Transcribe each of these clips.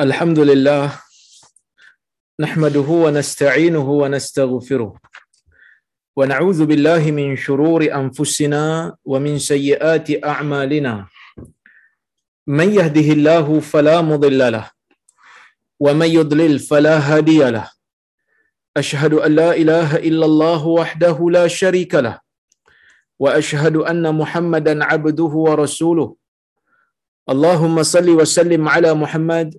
الحمد لله نحمده ونستعينه ونستغفره ونعوذ بالله من شرور أنفسنا ومن سيئات أعمالنا. من يهده الله فلا مضل له ومن يضلل فلا هادي له. أشهد أن لا إله إلا الله وحده لا شريك له وأشهد أن محمدا عبده ورسوله. اللهم صل وسلم على محمد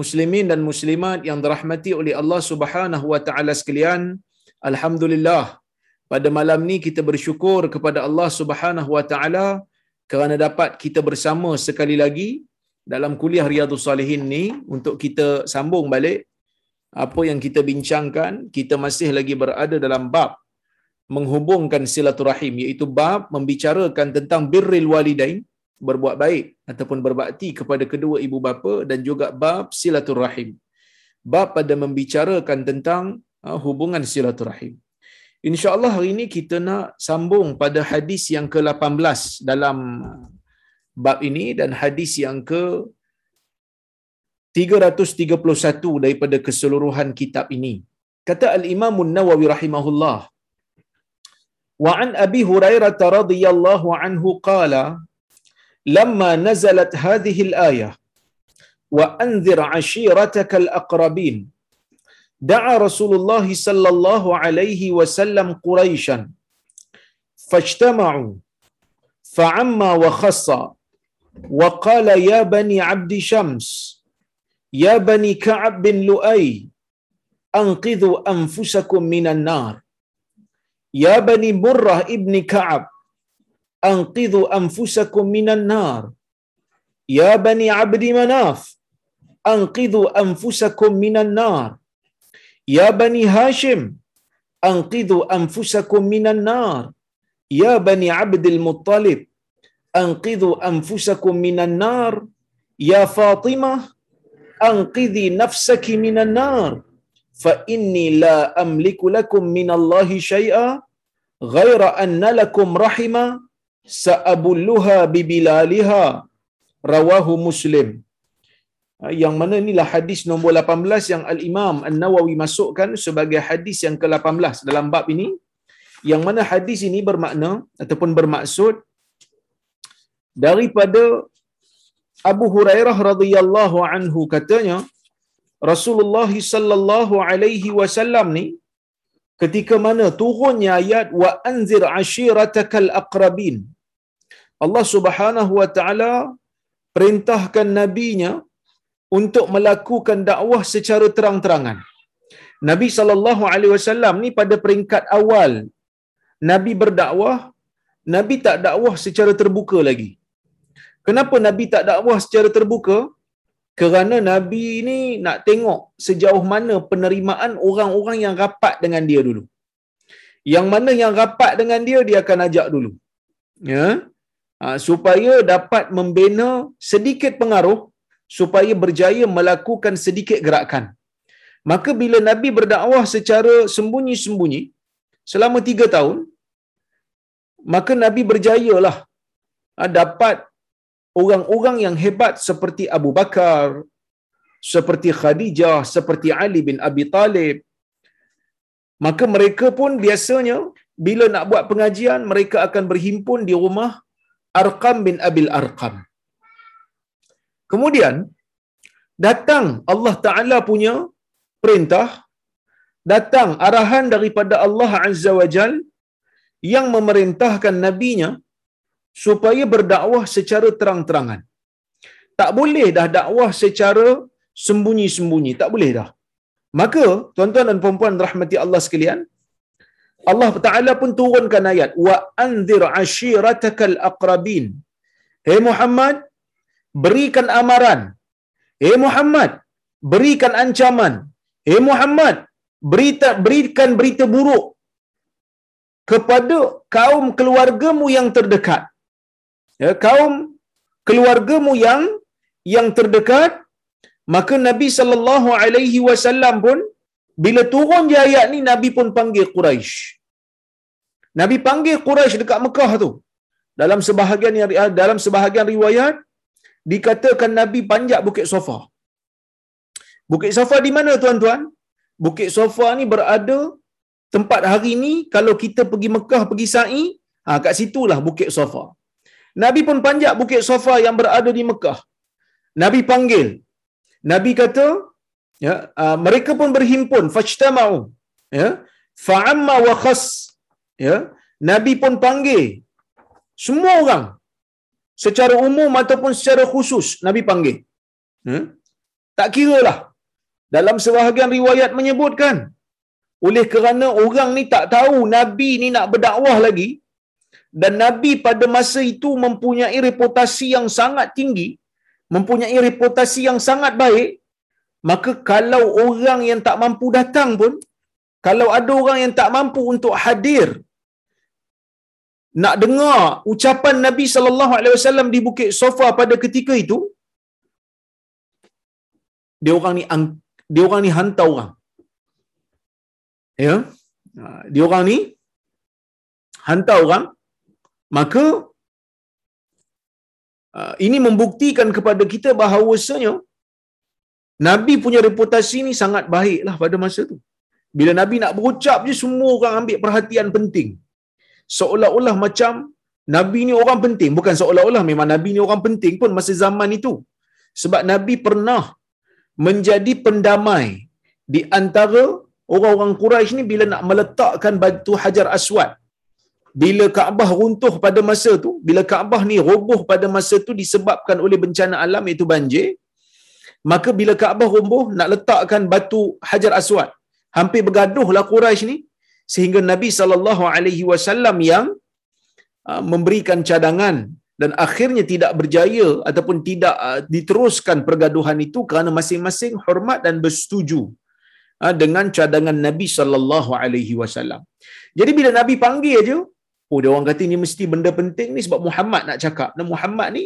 muslimin dan muslimat yang dirahmati oleh Allah Subhanahu wa taala sekalian alhamdulillah. Pada malam ni kita bersyukur kepada Allah Subhanahu wa taala kerana dapat kita bersama sekali lagi dalam kuliah riyadhus salihin ni untuk kita sambung balik apa yang kita bincangkan. Kita masih lagi berada dalam bab menghubungkan silaturahim iaitu bab membicarakan tentang birril walidain berbuat baik ataupun berbakti kepada kedua ibu bapa dan juga bab silaturahim. Bab pada membicarakan tentang uh, hubungan silaturahim. Insya-Allah hari ini kita nak sambung pada hadis yang ke-18 dalam bab ini dan hadis yang ke 331 daripada keseluruhan kitab ini. Kata Al-Imam An-Nawawi rahimahullah Wa an Abi Hurairah radhiyallahu anhu qala لما نزلت هذه الآية وأنذر عشيرتك الأقربين. دعا رسول الله صلى الله عليه وسلم قريشا فاجتمعوا فعما وخص وقال يا بني عبد شمس يا بني كعب بن لؤي أنقذوا أنفسكم من النار. يا بني مرة ابن كعب أنقذوا أنفسكم من النار. يا بني عبد مناف أنقذوا أنفسكم من النار. يا بني هاشم أنقذوا أنفسكم من النار. يا بني عبد المطلب أنقذوا أنفسكم من النار. يا فاطمة أنقذي نفسك من النار. فإني لا أملك لكم من الله شيئا غير أن لكم رحمة sa'abulluha bibilaliha. Rawahu muslim. Yang mana inilah hadis nombor 18 yang al-Imam An-Nawawi masukkan sebagai hadis yang ke-18 dalam bab ini. Yang mana hadis ini bermakna ataupun bermaksud daripada Abu Hurairah radhiyallahu anhu katanya Rasulullah sallallahu alaihi wasallam ni ketika mana turunnya ayat wa anzir ashiratakal aqrabin Allah Subhanahu wa taala perintahkan nabinya untuk melakukan dakwah secara terang-terangan. Nabi sallallahu alaihi wasallam ni pada peringkat awal nabi berdakwah, nabi tak dakwah secara terbuka lagi. Kenapa nabi tak dakwah secara terbuka? Kerana nabi ni nak tengok sejauh mana penerimaan orang-orang yang rapat dengan dia dulu. Yang mana yang rapat dengan dia dia akan ajak dulu. Ya. Ha, supaya dapat membina sedikit pengaruh supaya berjaya melakukan sedikit gerakan. Maka bila Nabi berdakwah secara sembunyi-sembunyi selama tiga tahun, maka Nabi berjayalah ha, dapat orang-orang yang hebat seperti Abu Bakar, seperti Khadijah, seperti Ali bin Abi Talib. Maka mereka pun biasanya bila nak buat pengajian, mereka akan berhimpun di rumah Arqam bin Abil Arqam. Kemudian, datang Allah Ta'ala punya perintah datang arahan daripada Allah Azza wa Jal yang memerintahkan nabinya supaya berdakwah secara terang-terangan. Tak boleh dah dakwah secara sembunyi-sembunyi, tak boleh dah. Maka tuan-tuan dan puan-puan rahmati Allah sekalian, Allah Taala pun turunkan ayat wa anzir ashiratakal aqrabin. Hei Muhammad, berikan amaran. Hei Muhammad, berikan ancaman. Hei Muhammad, berita berikan berita buruk kepada kaum keluargamu yang terdekat. Ya, kaum keluargamu yang yang terdekat maka Nabi sallallahu alaihi wasallam pun bila turun je ayat ni Nabi pun panggil Quraisy. Nabi panggil Quraisy dekat Mekah tu. Dalam sebahagian dalam sebahagian riwayat dikatakan Nabi panjat Bukit Sofa. Bukit Sofa di mana tuan-tuan? Bukit Sofa ni berada tempat hari ni kalau kita pergi Mekah pergi sa'i, ha kat situlah Bukit Sofa. Nabi pun panjat Bukit Sofa yang berada di Mekah. Nabi panggil. Nabi kata, ya, uh, mereka pun berhimpun fajtama'u. Ya. Fa'amma wa khas. Ya. Nabi pun panggil semua orang secara umum ataupun secara khusus Nabi panggil. Ya. Tak kira lah. Dalam sebahagian riwayat menyebutkan oleh kerana orang ni tak tahu Nabi ni nak berdakwah lagi dan Nabi pada masa itu mempunyai reputasi yang sangat tinggi, mempunyai reputasi yang sangat baik, maka kalau orang yang tak mampu datang pun, kalau ada orang yang tak mampu untuk hadir nak dengar ucapan Nabi sallallahu alaihi wasallam di Bukit Sofa pada ketika itu dia orang ni dia orang ni hantar orang. Ya? Dia orang ni hantar orang maka uh, ini membuktikan kepada kita bahawasanya Nabi punya reputasi ni sangat baiklah pada masa tu. Bila Nabi nak berucap je semua orang ambil perhatian penting. Seolah-olah macam Nabi ni orang penting. Bukan seolah-olah memang Nabi ni orang penting pun masa zaman itu. Sebab Nabi pernah menjadi pendamai di antara orang-orang Quraisy ni bila nak meletakkan batu Hajar Aswad bila Kaabah runtuh pada masa tu, bila Kaabah ni roboh pada masa tu disebabkan oleh bencana alam iaitu banjir, maka bila Kaabah roboh nak letakkan batu Hajar Aswad, hampir bergaduhlah Quraisy ni sehingga Nabi sallallahu alaihi wasallam yang uh, memberikan cadangan dan akhirnya tidak berjaya ataupun tidak uh, diteruskan pergaduhan itu kerana masing-masing hormat dan bersetuju uh, dengan cadangan Nabi sallallahu alaihi wasallam. Jadi bila Nabi panggil aja, Oh dia orang kata ni mesti benda penting ni sebab Muhammad nak cakap. Dan Muhammad ni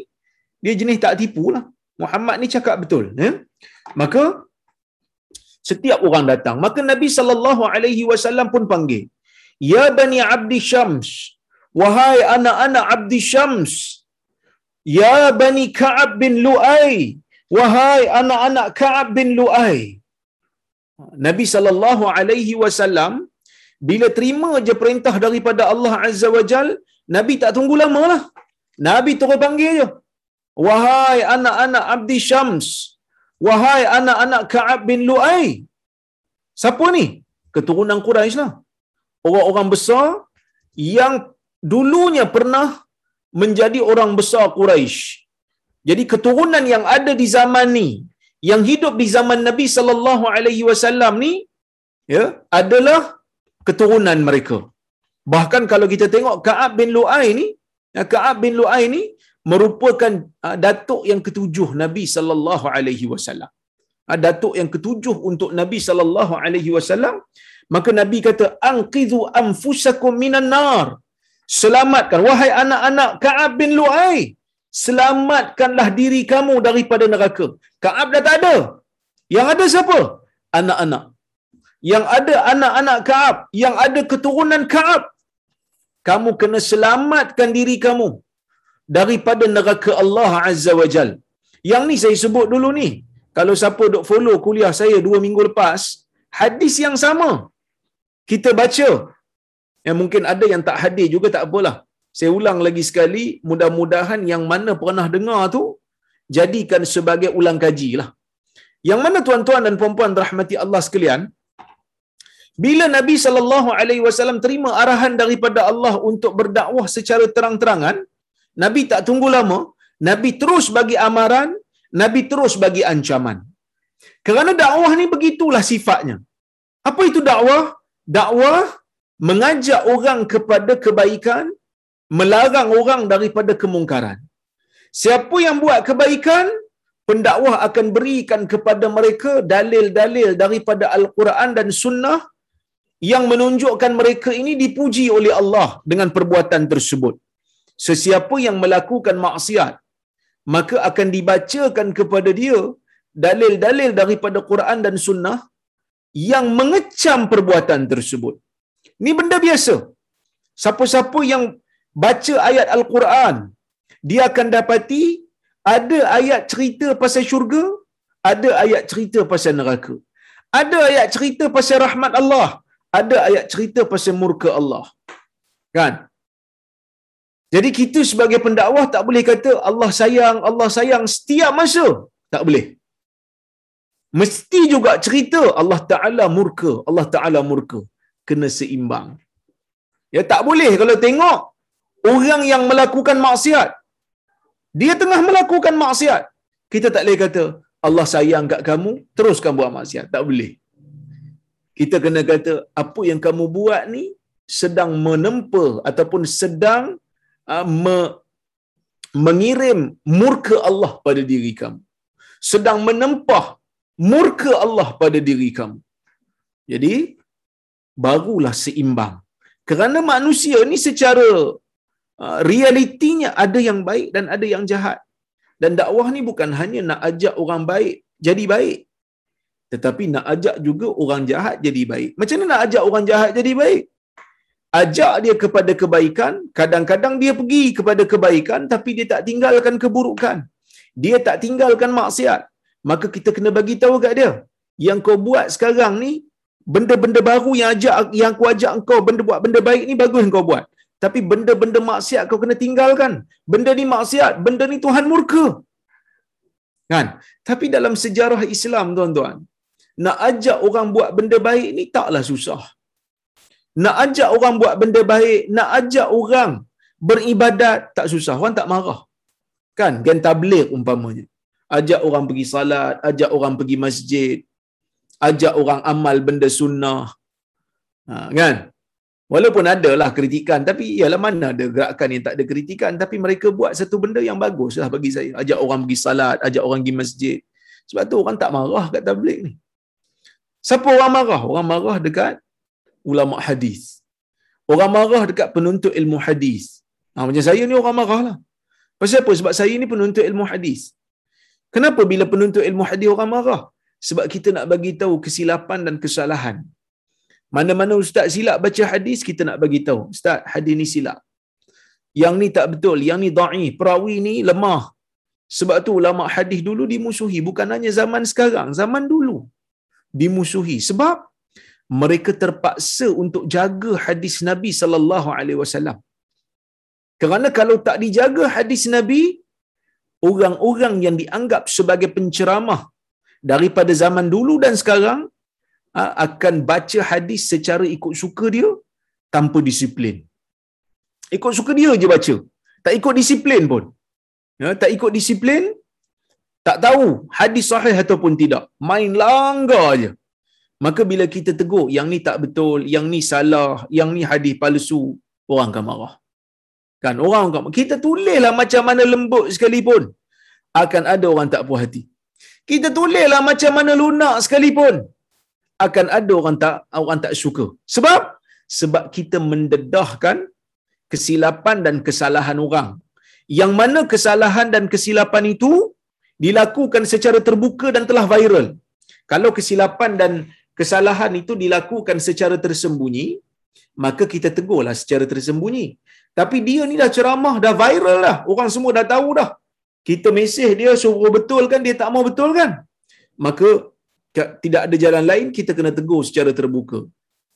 dia jenis tak tipu lah. Muhammad ni cakap betul. Ya? Maka setiap orang datang. Maka Nabi SAW pun panggil. Ya Bani Abdi Syams. Wahai anak-anak Abdi Syams. Ya Bani Ka'ab bin Lu'ay. Wahai anak-anak Ka'ab bin Lu'ay. Nabi SAW bila terima je perintah daripada Allah Azza wa Jal, Nabi tak tunggu lama lah. Nabi terus panggil je. Wahai anak-anak Abdi Syams. Wahai anak-anak Ka'ab bin Lu'ay. Siapa ni? Keturunan Quraisy lah. Orang-orang besar yang dulunya pernah menjadi orang besar Quraisy. Jadi keturunan yang ada di zaman ni, yang hidup di zaman Nabi sallallahu alaihi wasallam ni, ya, adalah keturunan mereka. Bahkan kalau kita tengok Ka'ab bin Lu'ay ni, ya, Ka'ab bin Lu'ay ni merupakan uh, datuk yang ketujuh Nabi sallallahu alaihi wasallam. Uh, datuk yang ketujuh untuk Nabi sallallahu alaihi wasallam, maka Nabi kata anqidhu anfusakum minan nar. Selamatkan wahai anak-anak Ka'ab bin Lu'ay. Selamatkanlah diri kamu daripada neraka. Ka'ab dah tak ada. Yang ada siapa? Anak-anak yang ada anak-anak Kaab, yang ada keturunan Kaab, kamu kena selamatkan diri kamu daripada neraka Allah Azza wa Jal. Yang ni saya sebut dulu ni. Kalau siapa duk follow kuliah saya dua minggu lepas, hadis yang sama. Kita baca. Yang mungkin ada yang tak hadir juga tak apalah. Saya ulang lagi sekali, mudah-mudahan yang mana pernah dengar tu, jadikan sebagai ulang kaji lah. Yang mana tuan-tuan dan puan-puan rahmati Allah sekalian, bila Nabi sallallahu alaihi wasallam terima arahan daripada Allah untuk berdakwah secara terang-terangan, Nabi tak tunggu lama, Nabi terus bagi amaran, Nabi terus bagi ancaman. Kerana dakwah ni begitulah sifatnya. Apa itu dakwah? Dakwah mengajak orang kepada kebaikan, melarang orang daripada kemungkaran. Siapa yang buat kebaikan, pendakwah akan berikan kepada mereka dalil-dalil daripada Al-Quran dan Sunnah yang menunjukkan mereka ini dipuji oleh Allah dengan perbuatan tersebut. Sesiapa yang melakukan maksiat, maka akan dibacakan kepada dia dalil-dalil daripada Quran dan Sunnah yang mengecam perbuatan tersebut. Ini benda biasa. Siapa-siapa yang baca ayat Al-Quran, dia akan dapati ada ayat cerita pasal syurga, ada ayat cerita pasal neraka. Ada ayat cerita pasal rahmat Allah, ada ayat cerita pasal murka Allah. Kan? Jadi kita sebagai pendakwah tak boleh kata Allah sayang, Allah sayang setiap masa. Tak boleh. Mesti juga cerita Allah Ta'ala murka, Allah Ta'ala murka. Kena seimbang. Ya tak boleh kalau tengok orang yang melakukan maksiat. Dia tengah melakukan maksiat. Kita tak boleh kata Allah sayang kat kamu, teruskan buat maksiat. Tak boleh. Kita kena kata apa yang kamu buat ni sedang menempa ataupun sedang uh, me, mengirim murka Allah pada diri kamu. Sedang menempah murka Allah pada diri kamu. Jadi, barulah seimbang. Kerana manusia ni secara uh, realitinya ada yang baik dan ada yang jahat. Dan dakwah ni bukan hanya nak ajak orang baik jadi baik. Tetapi nak ajak juga orang jahat jadi baik. Macam mana nak ajak orang jahat jadi baik? Ajak dia kepada kebaikan, kadang-kadang dia pergi kepada kebaikan tapi dia tak tinggalkan keburukan. Dia tak tinggalkan maksiat. Maka kita kena bagi tahu kat dia, yang kau buat sekarang ni benda-benda baru yang ajak yang aku ajak engkau benda buat benda baik ni bagus kau buat. Tapi benda-benda maksiat kau kena tinggalkan. Benda ni maksiat, benda ni Tuhan murka. Kan? Tapi dalam sejarah Islam tuan-tuan, nak ajak orang buat benda baik ni taklah susah. Nak ajak orang buat benda baik, nak ajak orang beribadat tak susah. Orang tak marah. Kan? Gan tabligh umpamanya. Ajak orang pergi salat, ajak orang pergi masjid, ajak orang amal benda sunnah. Ha, kan? Walaupun ada lah kritikan, tapi ialah mana ada gerakan yang tak ada kritikan, tapi mereka buat satu benda yang bagus lah bagi saya. Ajak orang pergi salat, ajak orang pergi masjid. Sebab tu orang tak marah kat tabligh ni. Siapa orang marah? Orang marah dekat ulama hadis. Orang marah dekat penuntut ilmu hadis. Ha, macam saya ni orang marah lah. Pasal apa? Sebab saya ni penuntut ilmu hadis. Kenapa bila penuntut ilmu hadis orang marah? Sebab kita nak bagi tahu kesilapan dan kesalahan. Mana-mana ustaz silap baca hadis, kita nak bagi tahu. Ustaz, hadis ni silap. Yang ni tak betul, yang ni da'i, perawi ni lemah. Sebab tu ulama hadis dulu dimusuhi, bukan hanya zaman sekarang, zaman dulu dimusuhi sebab mereka terpaksa untuk jaga hadis Nabi sallallahu alaihi wasallam. Kerana kalau tak dijaga hadis Nabi, orang-orang yang dianggap sebagai penceramah daripada zaman dulu dan sekarang akan baca hadis secara ikut suka dia tanpa disiplin. Ikut suka dia je baca. Tak ikut disiplin pun. Ya, tak ikut disiplin, tak tahu hadis sahih ataupun tidak. Main langgar aja. Maka bila kita tegur, yang ni tak betul, yang ni salah, yang ni hadis palsu, orang akan marah. Kan orang akan kita tulislah macam mana lembut sekalipun akan ada orang tak puas hati. Kita tulislah macam mana lunak sekalipun akan ada orang tak orang tak suka. Sebab sebab kita mendedahkan kesilapan dan kesalahan orang. Yang mana kesalahan dan kesilapan itu dilakukan secara terbuka dan telah viral. Kalau kesilapan dan kesalahan itu dilakukan secara tersembunyi, maka kita tegurlah secara tersembunyi. Tapi dia ni dah ceramah, dah viral lah. Orang semua dah tahu dah. Kita mesej dia suruh betul kan, dia tak mau betul kan. Maka tidak ada jalan lain, kita kena tegur secara terbuka.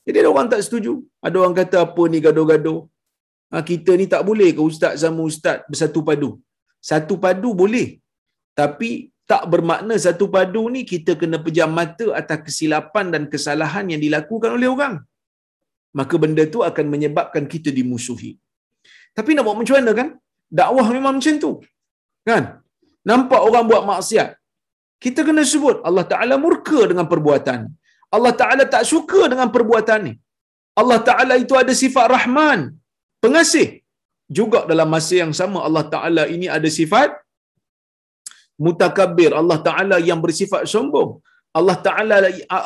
Jadi ada orang tak setuju. Ada orang kata apa ni gaduh-gaduh. Ha, kita ni tak boleh ke ustaz sama ustaz bersatu padu. Satu padu boleh. Tapi tak bermakna satu padu ni kita kena pejam mata atas kesilapan dan kesalahan yang dilakukan oleh orang. Maka benda tu akan menyebabkan kita dimusuhi. Tapi nak buat macam mana kan? Dakwah memang macam tu. Kan? Nampak orang buat maksiat. Kita kena sebut Allah Ta'ala murka dengan perbuatan. Allah Ta'ala tak suka dengan perbuatan ni. Allah Ta'ala itu ada sifat rahman. Pengasih. Juga dalam masa yang sama Allah Ta'ala ini ada sifat mutakabir. Allah Ta'ala yang bersifat sombong. Allah Ta'ala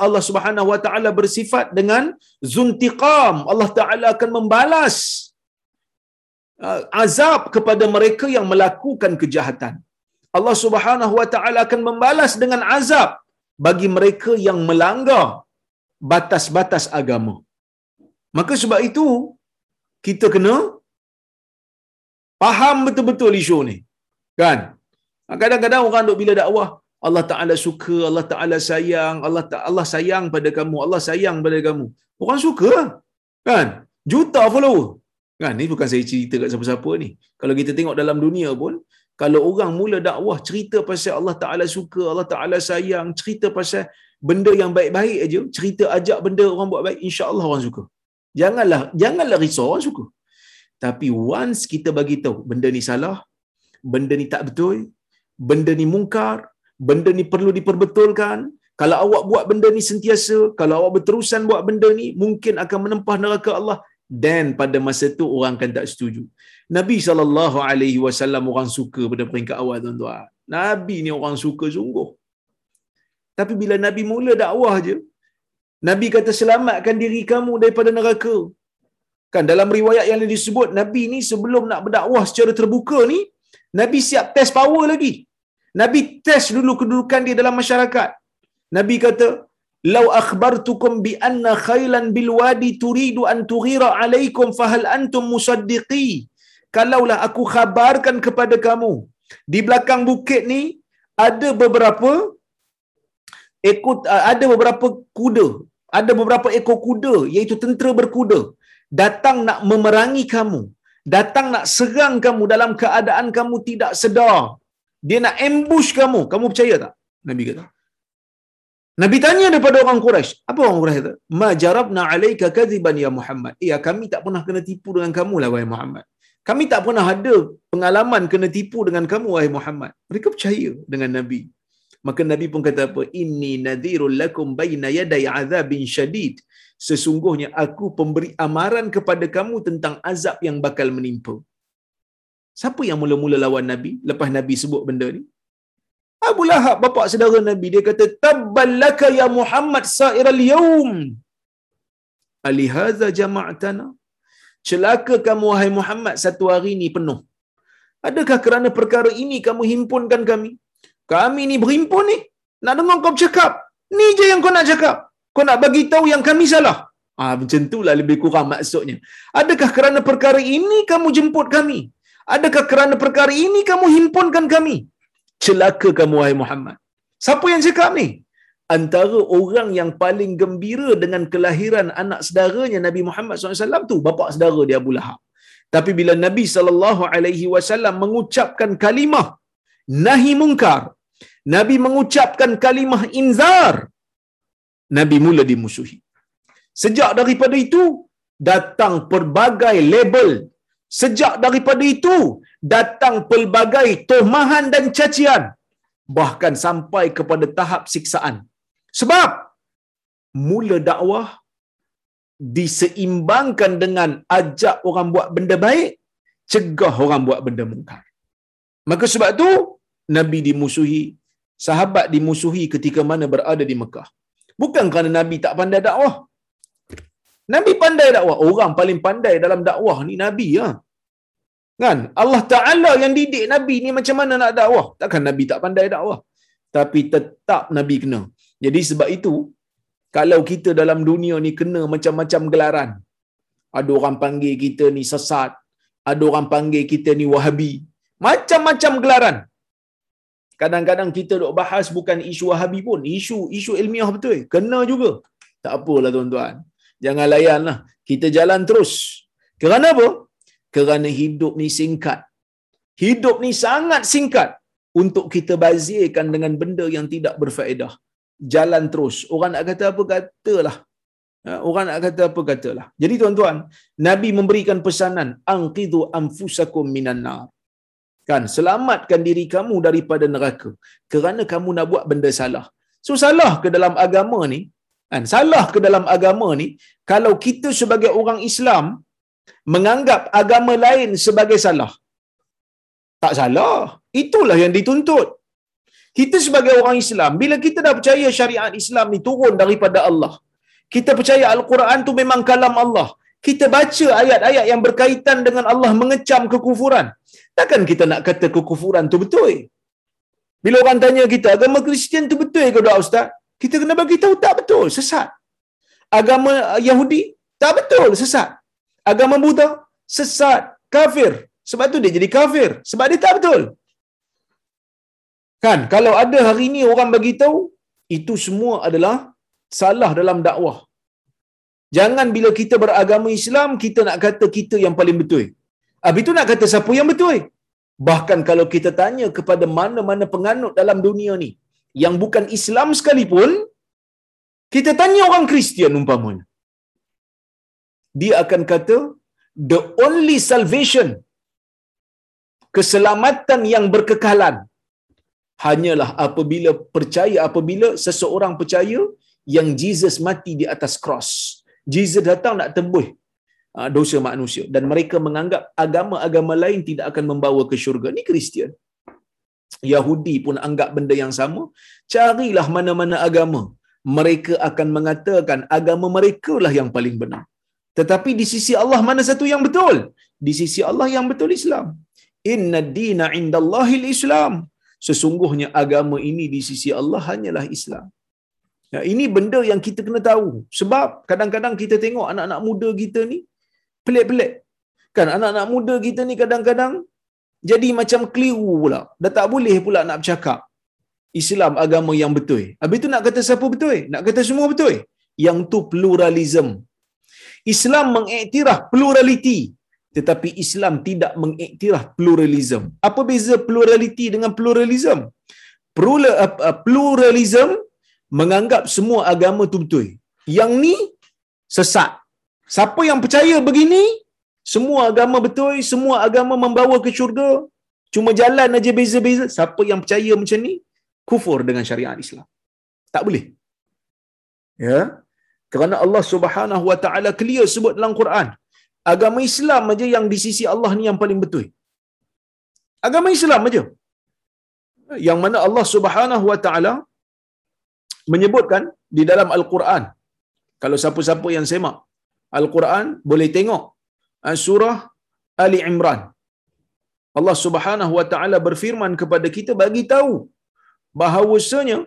Allah Subhanahu Wa Ta'ala bersifat dengan zuntiqam. Allah Ta'ala akan membalas uh, azab kepada mereka yang melakukan kejahatan. Allah Subhanahu Wa Ta'ala akan membalas dengan azab bagi mereka yang melanggar batas-batas agama. Maka sebab itu kita kena faham betul-betul isu ni. Kan? Kadang-kadang orang duk bila dakwah, Allah Taala suka, Allah Taala sayang, Allah Ta Allah sayang pada kamu, Allah sayang pada kamu. Orang suka. Kan? Juta follower. Kan? Ni bukan saya cerita kat siapa-siapa ni. Kalau kita tengok dalam dunia pun, kalau orang mula dakwah cerita pasal Allah Taala suka, Allah Taala sayang, cerita pasal benda yang baik-baik aja, cerita ajak benda orang buat baik, insya-Allah orang suka. Janganlah janganlah risau orang suka. Tapi once kita bagi tahu benda ni salah, benda ni tak betul, benda ni mungkar, benda ni perlu diperbetulkan, kalau awak buat benda ni sentiasa, kalau awak berterusan buat benda ni, mungkin akan menempah neraka Allah. Dan pada masa tu orang akan tak setuju. Nabi SAW orang suka pada peringkat awal tuan-tuan. Nabi ni orang suka sungguh. Tapi bila Nabi mula dakwah je, Nabi kata selamatkan diri kamu daripada neraka. Kan dalam riwayat yang disebut Nabi ni sebelum nak berdakwah secara terbuka ni, Nabi siap test power lagi. Nabi test dulu kedudukan dia dalam masyarakat. Nabi kata, "Lau akhbartukum bi anna khailan bil wadi turidu an tughira alaikum fahal antum musaddiqi?" Kalaulah aku khabarkan kepada kamu, di belakang bukit ni ada beberapa ekor ada beberapa kuda, ada beberapa ekor kuda iaitu tentera berkuda datang nak memerangi kamu, datang nak serang kamu dalam keadaan kamu tidak sedar. Dia nak ambush kamu. Kamu percaya tak? Nabi kata. Nabi tanya daripada orang Quraisy, apa orang Quraisy kata? Ma jarabna alayka kadhiban ya Muhammad. Ya, kami tak pernah kena tipu dengan kamu lah wahai Muhammad. Kami tak pernah ada pengalaman kena tipu dengan kamu wahai Muhammad. Mereka percaya dengan Nabi. Maka Nabi pun kata apa? Inni nadhirul lakum baina yaday azabin syadid. Sesungguhnya aku pemberi amaran kepada kamu tentang azab yang bakal menimpa. Siapa yang mula-mula lawan Nabi lepas Nabi sebut benda ni? Abu Lahab, bapa saudara Nabi, dia kata, Tabballaka ya Muhammad sa'iral yawm. Alihaza jama'atana. Celaka kamu, wahai Muhammad, satu hari ini penuh. Adakah kerana perkara ini kamu himpunkan kami? Kami ni berhimpun ni. Nak dengar kau bercakap. Ni je yang kau nak cakap. Kau nak bagi tahu yang kami salah. Ah, macam itulah lebih kurang maksudnya. Adakah kerana perkara ini kamu jemput kami? Adakah kerana perkara ini kamu himpunkan kami? Celaka kamu, wahai Muhammad. Siapa yang cakap ni? Antara orang yang paling gembira dengan kelahiran anak saudaranya Nabi Muhammad SAW tu, bapa saudara dia Abu Lahab. Tapi bila Nabi SAW mengucapkan kalimah nahi mungkar, Nabi mengucapkan kalimah inzar, Nabi mula dimusuhi. Sejak daripada itu, datang pelbagai label Sejak daripada itu datang pelbagai tohmahan dan cacian bahkan sampai kepada tahap siksaan. Sebab mula dakwah diseimbangkan dengan ajak orang buat benda baik, cegah orang buat benda mungkar. Maka sebab tu Nabi dimusuhi, sahabat dimusuhi ketika mana berada di Mekah. Bukan kerana Nabi tak pandai dakwah, Nabi pandai dakwah. Orang paling pandai dalam dakwah ni Nabi ya. Kan? Allah Ta'ala yang didik Nabi ni macam mana nak dakwah? Takkan Nabi tak pandai dakwah. Tapi tetap Nabi kena. Jadi sebab itu, kalau kita dalam dunia ni kena macam-macam gelaran. Ada orang panggil kita ni sesat. Ada orang panggil kita ni wahabi. Macam-macam gelaran. Kadang-kadang kita duk bahas bukan isu wahabi pun. Isu isu ilmiah betul. Kena juga. Tak apalah tuan-tuan jangan layanlah. Kita jalan terus. Kerana apa? Kerana hidup ni singkat. Hidup ni sangat singkat. untuk kita bazirkan dengan benda yang tidak berfaedah. Jalan terus. Orang nak kata apa katalah. Ha, orang nak kata apa katalah. Jadi tuan-tuan, Nabi memberikan pesanan, anqidhu anfusakum minan nar. Kan, selamatkan diri kamu daripada neraka kerana kamu nak buat benda salah. So salah ke dalam agama ni? Kan, salah ke dalam agama ni kalau kita sebagai orang Islam menganggap agama lain sebagai salah. Tak salah. Itulah yang dituntut. Kita sebagai orang Islam, bila kita dah percaya syariat Islam ni turun daripada Allah, kita percaya Al-Quran tu memang kalam Allah, kita baca ayat-ayat yang berkaitan dengan Allah mengecam kekufuran. Takkan kita nak kata kekufuran tu betul? Bila orang tanya kita, agama Kristian tu betul ke tak Ustaz? Kita kena bagi tahu tak betul, sesat. Agama Yahudi, tak betul, sesat. Agama Buddha, sesat, kafir. Sebab tu dia jadi kafir. Sebab dia tak betul. Kan, kalau ada hari ni orang bagi tahu, itu semua adalah salah dalam dakwah. Jangan bila kita beragama Islam, kita nak kata kita yang paling betul. Habis itu nak kata siapa yang betul? Bahkan kalau kita tanya kepada mana-mana penganut dalam dunia ni, yang bukan Islam sekalipun, kita tanya orang Kristian umpamanya. Dia akan kata, the only salvation, keselamatan yang berkekalan, hanyalah apabila percaya, apabila seseorang percaya yang Jesus mati di atas cross. Jesus datang nak tembus ah, dosa manusia dan mereka menganggap agama-agama lain tidak akan membawa ke syurga. Ni Kristian. Yahudi pun anggap benda yang sama. Carilah mana-mana agama. Mereka akan mengatakan agama mereka lah yang paling benar. Tetapi di sisi Allah mana satu yang betul? Di sisi Allah yang betul Islam. Inna dina indallahil Islam. Sesungguhnya agama ini di sisi Allah hanyalah Islam. Ya, ini benda yang kita kena tahu. Sebab kadang-kadang kita tengok anak-anak muda kita ni pelik-pelik. Kan anak-anak muda kita ni kadang-kadang jadi macam keliru pula. Dah tak boleh pula nak bercakap Islam agama yang betul. Habis tu nak kata siapa betul? Nak kata semua betul? Yang tu pluralism. Islam mengiktiraf pluraliti tetapi Islam tidak mengiktiraf pluralism. Apa beza pluraliti dengan pluralism? Pluralism menganggap semua agama tu betul. Yang ni sesat. Siapa yang percaya begini, semua agama betul, semua agama membawa ke syurga. Cuma jalan aja beza-beza. Siapa yang percaya macam ni, kufur dengan syariat Islam. Tak boleh. Ya. Kerana Allah Subhanahu Wa Taala clear sebut dalam Quran, agama Islam aja yang di sisi Allah ni yang paling betul. Agama Islam aja. Yang mana Allah Subhanahu Wa Taala menyebutkan di dalam Al-Quran. Kalau siapa-siapa yang semak Al-Quran boleh tengok surah Ali Imran. Allah Subhanahu Wa Taala berfirman kepada kita bagi tahu bahawasanya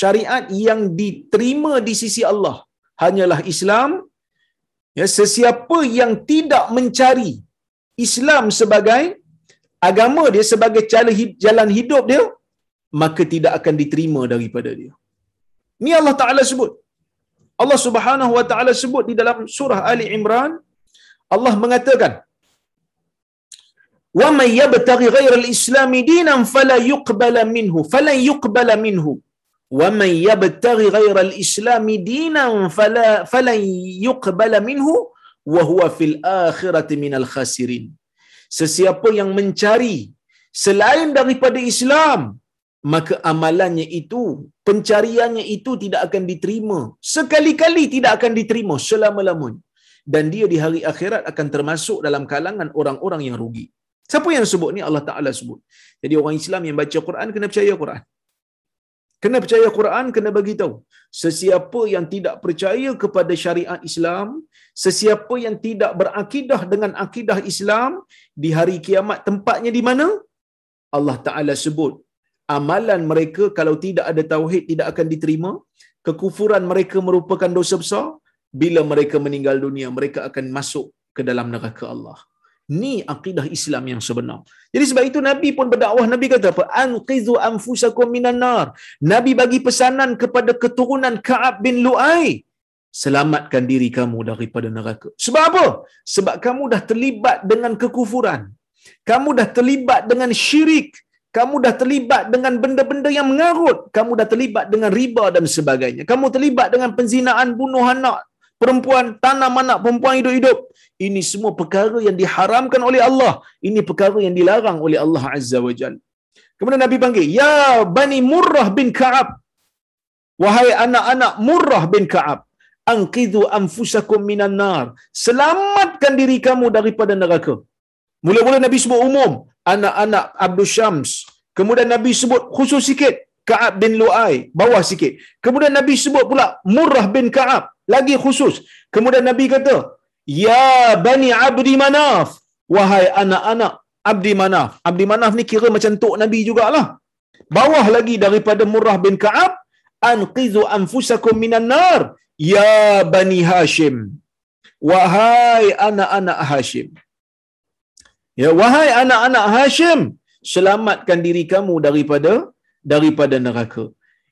syariat yang diterima di sisi Allah hanyalah Islam. Ya, sesiapa yang tidak mencari Islam sebagai agama dia sebagai jalan hidup dia maka tidak akan diterima daripada dia. Ni Allah Ta'ala sebut. Allah Subhanahu Wa Ta'ala sebut di dalam surah Ali Imran. Allah mengatakan wa may yabtaghi ghayra al-islam dinan fala yuqbala minhu fala yuqbala minhu. Wa may yabtaghi ghayra al-islam dinan fala fala yuqbala minhu wa huwa fil akhirati min al-khasirin sesiapa yang mencari selain daripada Islam maka amalannya itu pencariannya itu tidak akan diterima. Sekali-kali tidak akan diterima selama-lamanya. Dan dia di hari akhirat akan termasuk dalam kalangan orang-orang yang rugi. Siapa yang sebut ni? Allah Ta'ala sebut. Jadi orang Islam yang baca Quran kena percaya Quran. Kena percaya Quran, kena bagi tahu. Sesiapa yang tidak percaya kepada syariat Islam, sesiapa yang tidak berakidah dengan akidah Islam, di hari kiamat tempatnya di mana? Allah Ta'ala sebut, amalan mereka kalau tidak ada tauhid tidak akan diterima kekufuran mereka merupakan dosa besar bila mereka meninggal dunia mereka akan masuk ke dalam neraka Allah. Ni akidah Islam yang sebenar. Jadi sebab itu nabi pun berdakwah. Nabi kata apa? Anqizu anfusakum minan nar. Nabi bagi pesanan kepada keturunan Ka'ab bin Lu'ai selamatkan diri kamu daripada neraka. Sebab apa? Sebab kamu dah terlibat dengan kekufuran. Kamu dah terlibat dengan syirik. Kamu dah terlibat dengan benda-benda yang mengarut, kamu dah terlibat dengan riba dan sebagainya. Kamu terlibat dengan penzinaan, bunuh anak perempuan, tanam anak perempuan hidup-hidup. Ini semua perkara yang diharamkan oleh Allah. Ini perkara yang dilarang oleh Allah Azza wa Jalla. Kemudian Nabi panggil, Ya Bani Murrah bin Ka'ab. Wahai anak-anak Murrah bin Ka'ab. Angkidhu anfusakum minan nar. Selamatkan diri kamu daripada neraka. Mula-mula Nabi sebut umum. Anak-anak Abdul Syams. Kemudian Nabi sebut khusus sikit. Ka'ab bin Lu'ai. Bawah sikit. Kemudian Nabi sebut pula Murrah bin Ka'ab. Lagi khusus. Kemudian Nabi kata, Ya Bani Abdi Manaf. Wahai anak-anak Abdi Manaf. Abdi Manaf ni kira macam tok Nabi jugalah. Bawah lagi daripada Murrah bin Ka'ab. Anqizu anfusakum minan nar. Ya Bani Hashim. Wahai anak-anak Hashim. Ya, wahai anak-anak Hashim, selamatkan diri kamu daripada daripada neraka.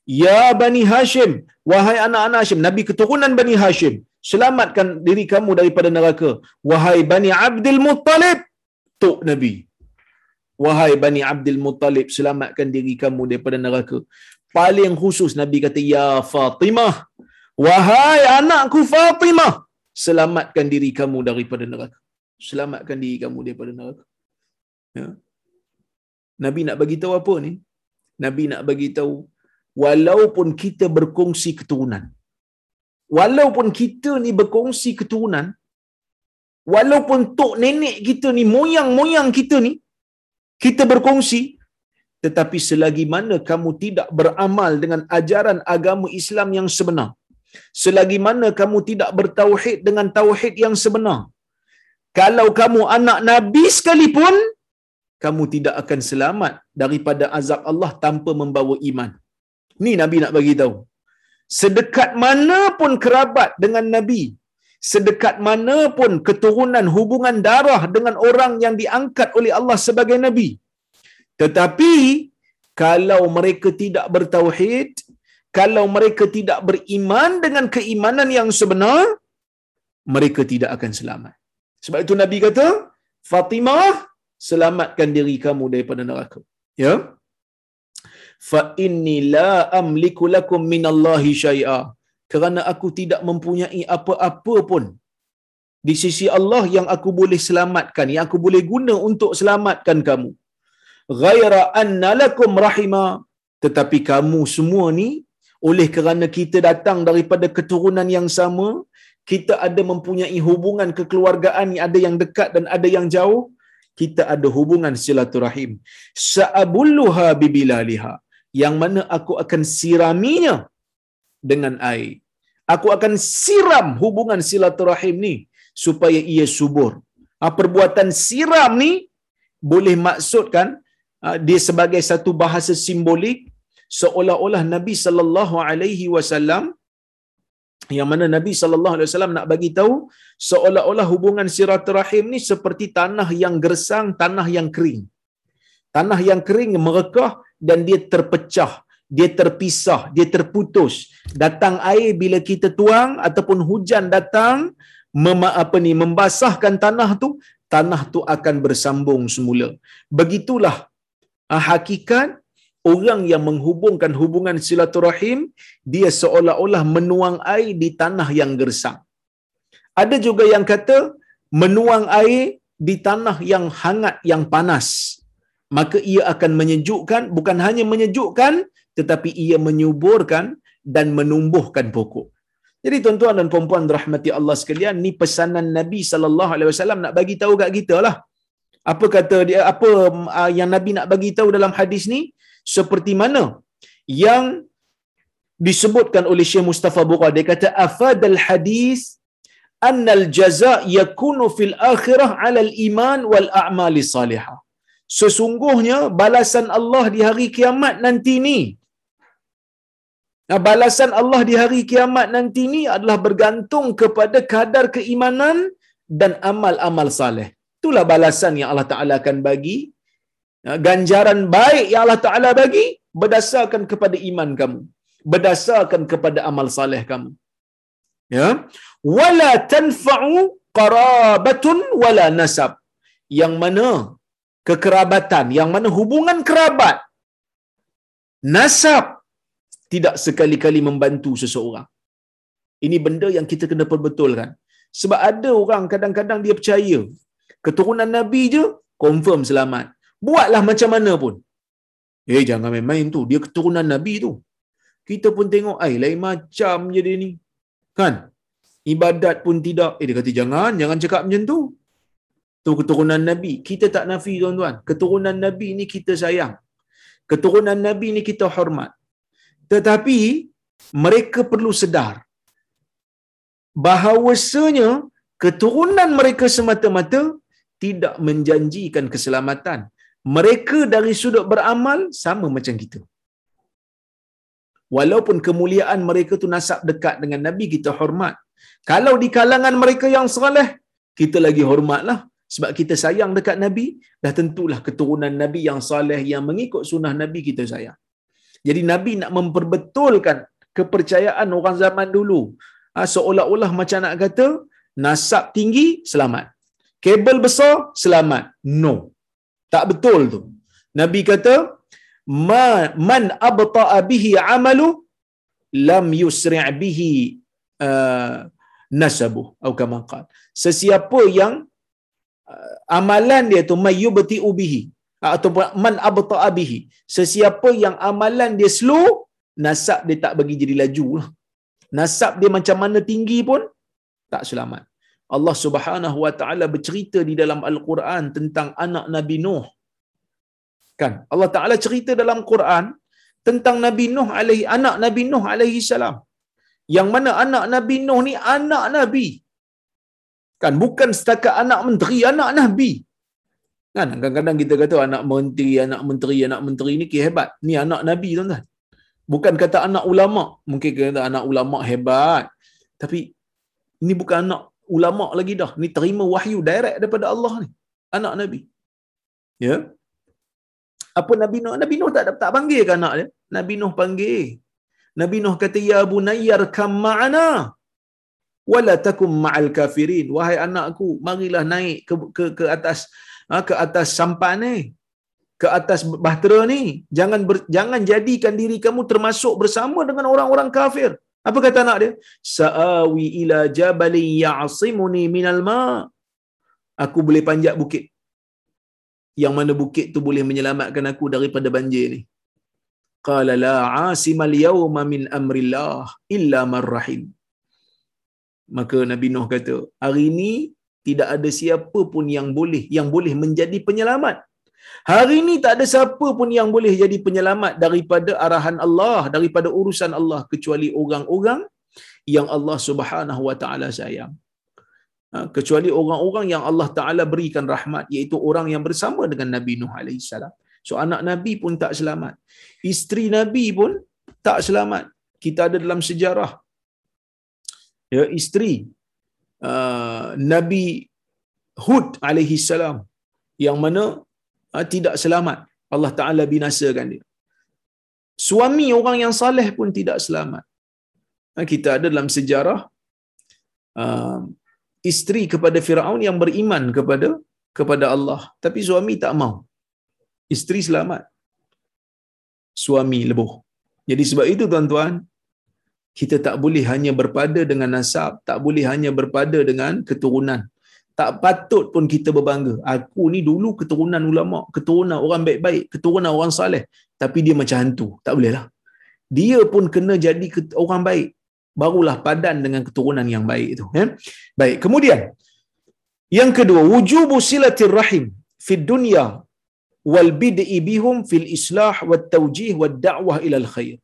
Ya Bani Hashim, wahai anak-anak Hashim, Nabi keturunan Bani Hashim, selamatkan diri kamu daripada neraka. Wahai Bani Abdul Muttalib, tok Nabi. Wahai Bani Abdul Muttalib, selamatkan diri kamu daripada neraka. Paling khusus Nabi kata, Ya Fatimah, wahai anakku Fatimah, selamatkan diri kamu daripada neraka. Selamatkan diri kamu daripada neraka. Ya. Nabi nak bagi tahu apa ni? Nabi nak bagi tahu walaupun kita berkongsi keturunan. Walaupun kita ni berkongsi keturunan, walaupun tok nenek kita ni, moyang-moyang kita ni, kita berkongsi, tetapi selagi mana kamu tidak beramal dengan ajaran agama Islam yang sebenar, selagi mana kamu tidak bertauhid dengan tauhid yang sebenar, kalau kamu anak Nabi sekalipun, kamu tidak akan selamat daripada azab Allah tanpa membawa iman. Ni Nabi nak bagi tahu. Sedekat mana pun kerabat dengan Nabi, sedekat mana pun keturunan hubungan darah dengan orang yang diangkat oleh Allah sebagai Nabi. Tetapi, kalau mereka tidak bertauhid, kalau mereka tidak beriman dengan keimanan yang sebenar, mereka tidak akan selamat. Sebab itu Nabi kata, Fatimah, selamatkan diri kamu daripada neraka. Ya. Fa inni la amliku lakum minallahi syai'a. Kerana aku tidak mempunyai apa-apa pun di sisi Allah yang aku boleh selamatkan, yang aku boleh guna untuk selamatkan kamu. Ghaira anna lakum rahima. Tetapi kamu semua ni, oleh kerana kita datang daripada keturunan yang sama, kita ada mempunyai hubungan kekeluargaan yang ada yang dekat dan ada yang jauh kita ada hubungan silaturahim sa'abulluha bibilaliha yang mana aku akan siraminya dengan air aku akan siram hubungan silaturahim ni supaya ia subur ha, perbuatan siram ni boleh maksudkan ha, dia sebagai satu bahasa simbolik seolah-olah Nabi sallallahu alaihi wasallam yang mana Nabi sallallahu alaihi wasallam nak bagi tahu seolah-olah hubungan silaturahim ni seperti tanah yang gersang, tanah yang kering. Tanah yang kering merekah dan dia terpecah, dia terpisah, dia terputus. Datang air bila kita tuang ataupun hujan datang mema, apa ni membasahkan tanah tu, tanah tu akan bersambung semula. Begitulah ah, hakikat orang yang menghubungkan hubungan silaturahim dia seolah-olah menuang air di tanah yang gersang. Ada juga yang kata menuang air di tanah yang hangat yang panas. Maka ia akan menyejukkan bukan hanya menyejukkan tetapi ia menyuburkan dan menumbuhkan pokok. Jadi tuan-tuan dan puan-puan rahmati Allah sekalian, ni pesanan Nabi sallallahu alaihi wasallam nak bagi tahu kat kita lah. Apa kata dia apa uh, yang Nabi nak bagi tahu dalam hadis ni? seperti mana yang disebutkan oleh Syekh Mustafa Bukhari dia kata afadal hadis annal jaza yakunu fil akhirah ala al iman wal a'mali salihah sesungguhnya balasan Allah di hari kiamat nanti ni Nah, balasan Allah di hari kiamat nanti ni adalah bergantung kepada kadar keimanan dan amal-amal saleh. Itulah balasan yang Allah Ta'ala akan bagi Ya, ganjaran baik yang Allah Ta'ala bagi berdasarkan kepada iman kamu. Berdasarkan kepada amal saleh kamu. Ya. Wala tanfa'u qarabatun wala nasab. Yang mana kekerabatan yang mana hubungan kerabat nasab tidak sekali-kali membantu seseorang. Ini benda yang kita kena perbetulkan. Sebab ada orang kadang-kadang dia percaya keturunan Nabi je confirm selamat. Buatlah macam mana pun. Eh jangan main-main tu. Dia keturunan Nabi tu. Kita pun tengok, ai lain macam je dia ni. Kan? Ibadat pun tidak. Eh dia kata jangan, jangan cakap macam tu. Tu keturunan Nabi. Kita tak nafi tuan-tuan. Keturunan Nabi ni kita sayang. Keturunan Nabi ni kita hormat. Tetapi mereka perlu sedar bahawasanya keturunan mereka semata-mata tidak menjanjikan keselamatan. Mereka dari sudut beramal sama macam kita. Walaupun kemuliaan mereka tu nasab dekat dengan Nabi, kita hormat. Kalau di kalangan mereka yang soleh, kita lagi hormatlah. Sebab kita sayang dekat Nabi, dah tentulah keturunan Nabi yang soleh, yang mengikut sunnah Nabi, kita sayang. Jadi Nabi nak memperbetulkan kepercayaan orang zaman dulu. Ha, seolah-olah macam nak kata, nasab tinggi, selamat. Kabel besar, selamat. No. Tak betul tu. Nabi kata, man abta'a bihi amalu lam yusri' bihi uh, nasabu atau kama qala sesiapa yang amalan dia tu mayyubti bihi. Atau man abta'a bihi. Sesiapa yang amalan dia slow nasab dia tak bagi jadi laju lah. Nasab dia macam mana tinggi pun tak selamat. Allah Subhanahu wa taala bercerita di dalam al-Quran tentang anak Nabi Nuh. Kan? Allah taala cerita dalam Quran tentang Nabi Nuh alaihi anak Nabi Nuh alaihi salam. Yang mana anak Nabi Nuh ni anak Nabi kan? Bukan setakat anak menteri anak Nabi. Kan? Kadang-kadang kita kata anak menteri anak menteri anak menteri ni hebat. Ni anak Nabi tuan-tuan. Bukan kata anak ulama. Mungkin kata anak ulama hebat. Tapi ini bukan anak ulama lagi dah. Ni terima wahyu direct daripada Allah ni. Anak Nabi. Ya? Apa Nabi Nuh? Nabi Nuh tak tak panggil ke anak dia? Nabi Nuh panggil. Nabi Nuh kata ya bunayyar kam ma'ana wala takum ma'al kafirin. Wahai anakku, marilah naik ke ke ke atas ha, ke atas sampan ni. Ke atas bahtera ni. Jangan ber, jangan jadikan diri kamu termasuk bersama dengan orang-orang kafir. Apa kata anak dia? Sa'awi ila jabalin ya'simuni minal ma' Aku boleh panjat bukit yang mana bukit tu boleh menyelamatkan aku daripada banjir ni. Qala la asimal yawma min amrillah illa man rahim. Maka Nabi Nuh kata, hari ini tidak ada siapa pun yang boleh yang boleh menjadi penyelamat. Hari ini tak ada siapa pun yang boleh jadi penyelamat daripada arahan Allah, daripada urusan Allah kecuali orang-orang yang Allah Subhanahu wa taala sayang. Ha, kecuali orang-orang yang Allah Taala berikan rahmat iaitu orang yang bersama dengan Nabi Nuh alaihi salam. So anak Nabi pun tak selamat. Isteri Nabi pun tak selamat. Kita ada dalam sejarah ya isteri uh, Nabi Hud alaihi salam yang mana uh, tidak selamat. Allah Taala binasakan dia. Suami orang yang saleh pun tidak selamat. Uh, kita ada dalam sejarah uh, isteri kepada Firaun yang beriman kepada kepada Allah tapi suami tak mau isteri selamat suami lebuh jadi sebab itu tuan-tuan kita tak boleh hanya berpada dengan nasab tak boleh hanya berpada dengan keturunan. Tak patut pun kita berbangga. Aku ni dulu keturunan ulama keturunan orang baik-baik keturunan orang saleh. Tapi dia macam hantu. Tak boleh lah. Dia pun kena jadi orang baik. Barulah padan dengan keturunan yang baik itu ya. Baik kemudian. Yang kedua wujubu silatir rahim fi dunya wal bid'i bihum fil islah wat tawjih wad da'wah ila al khair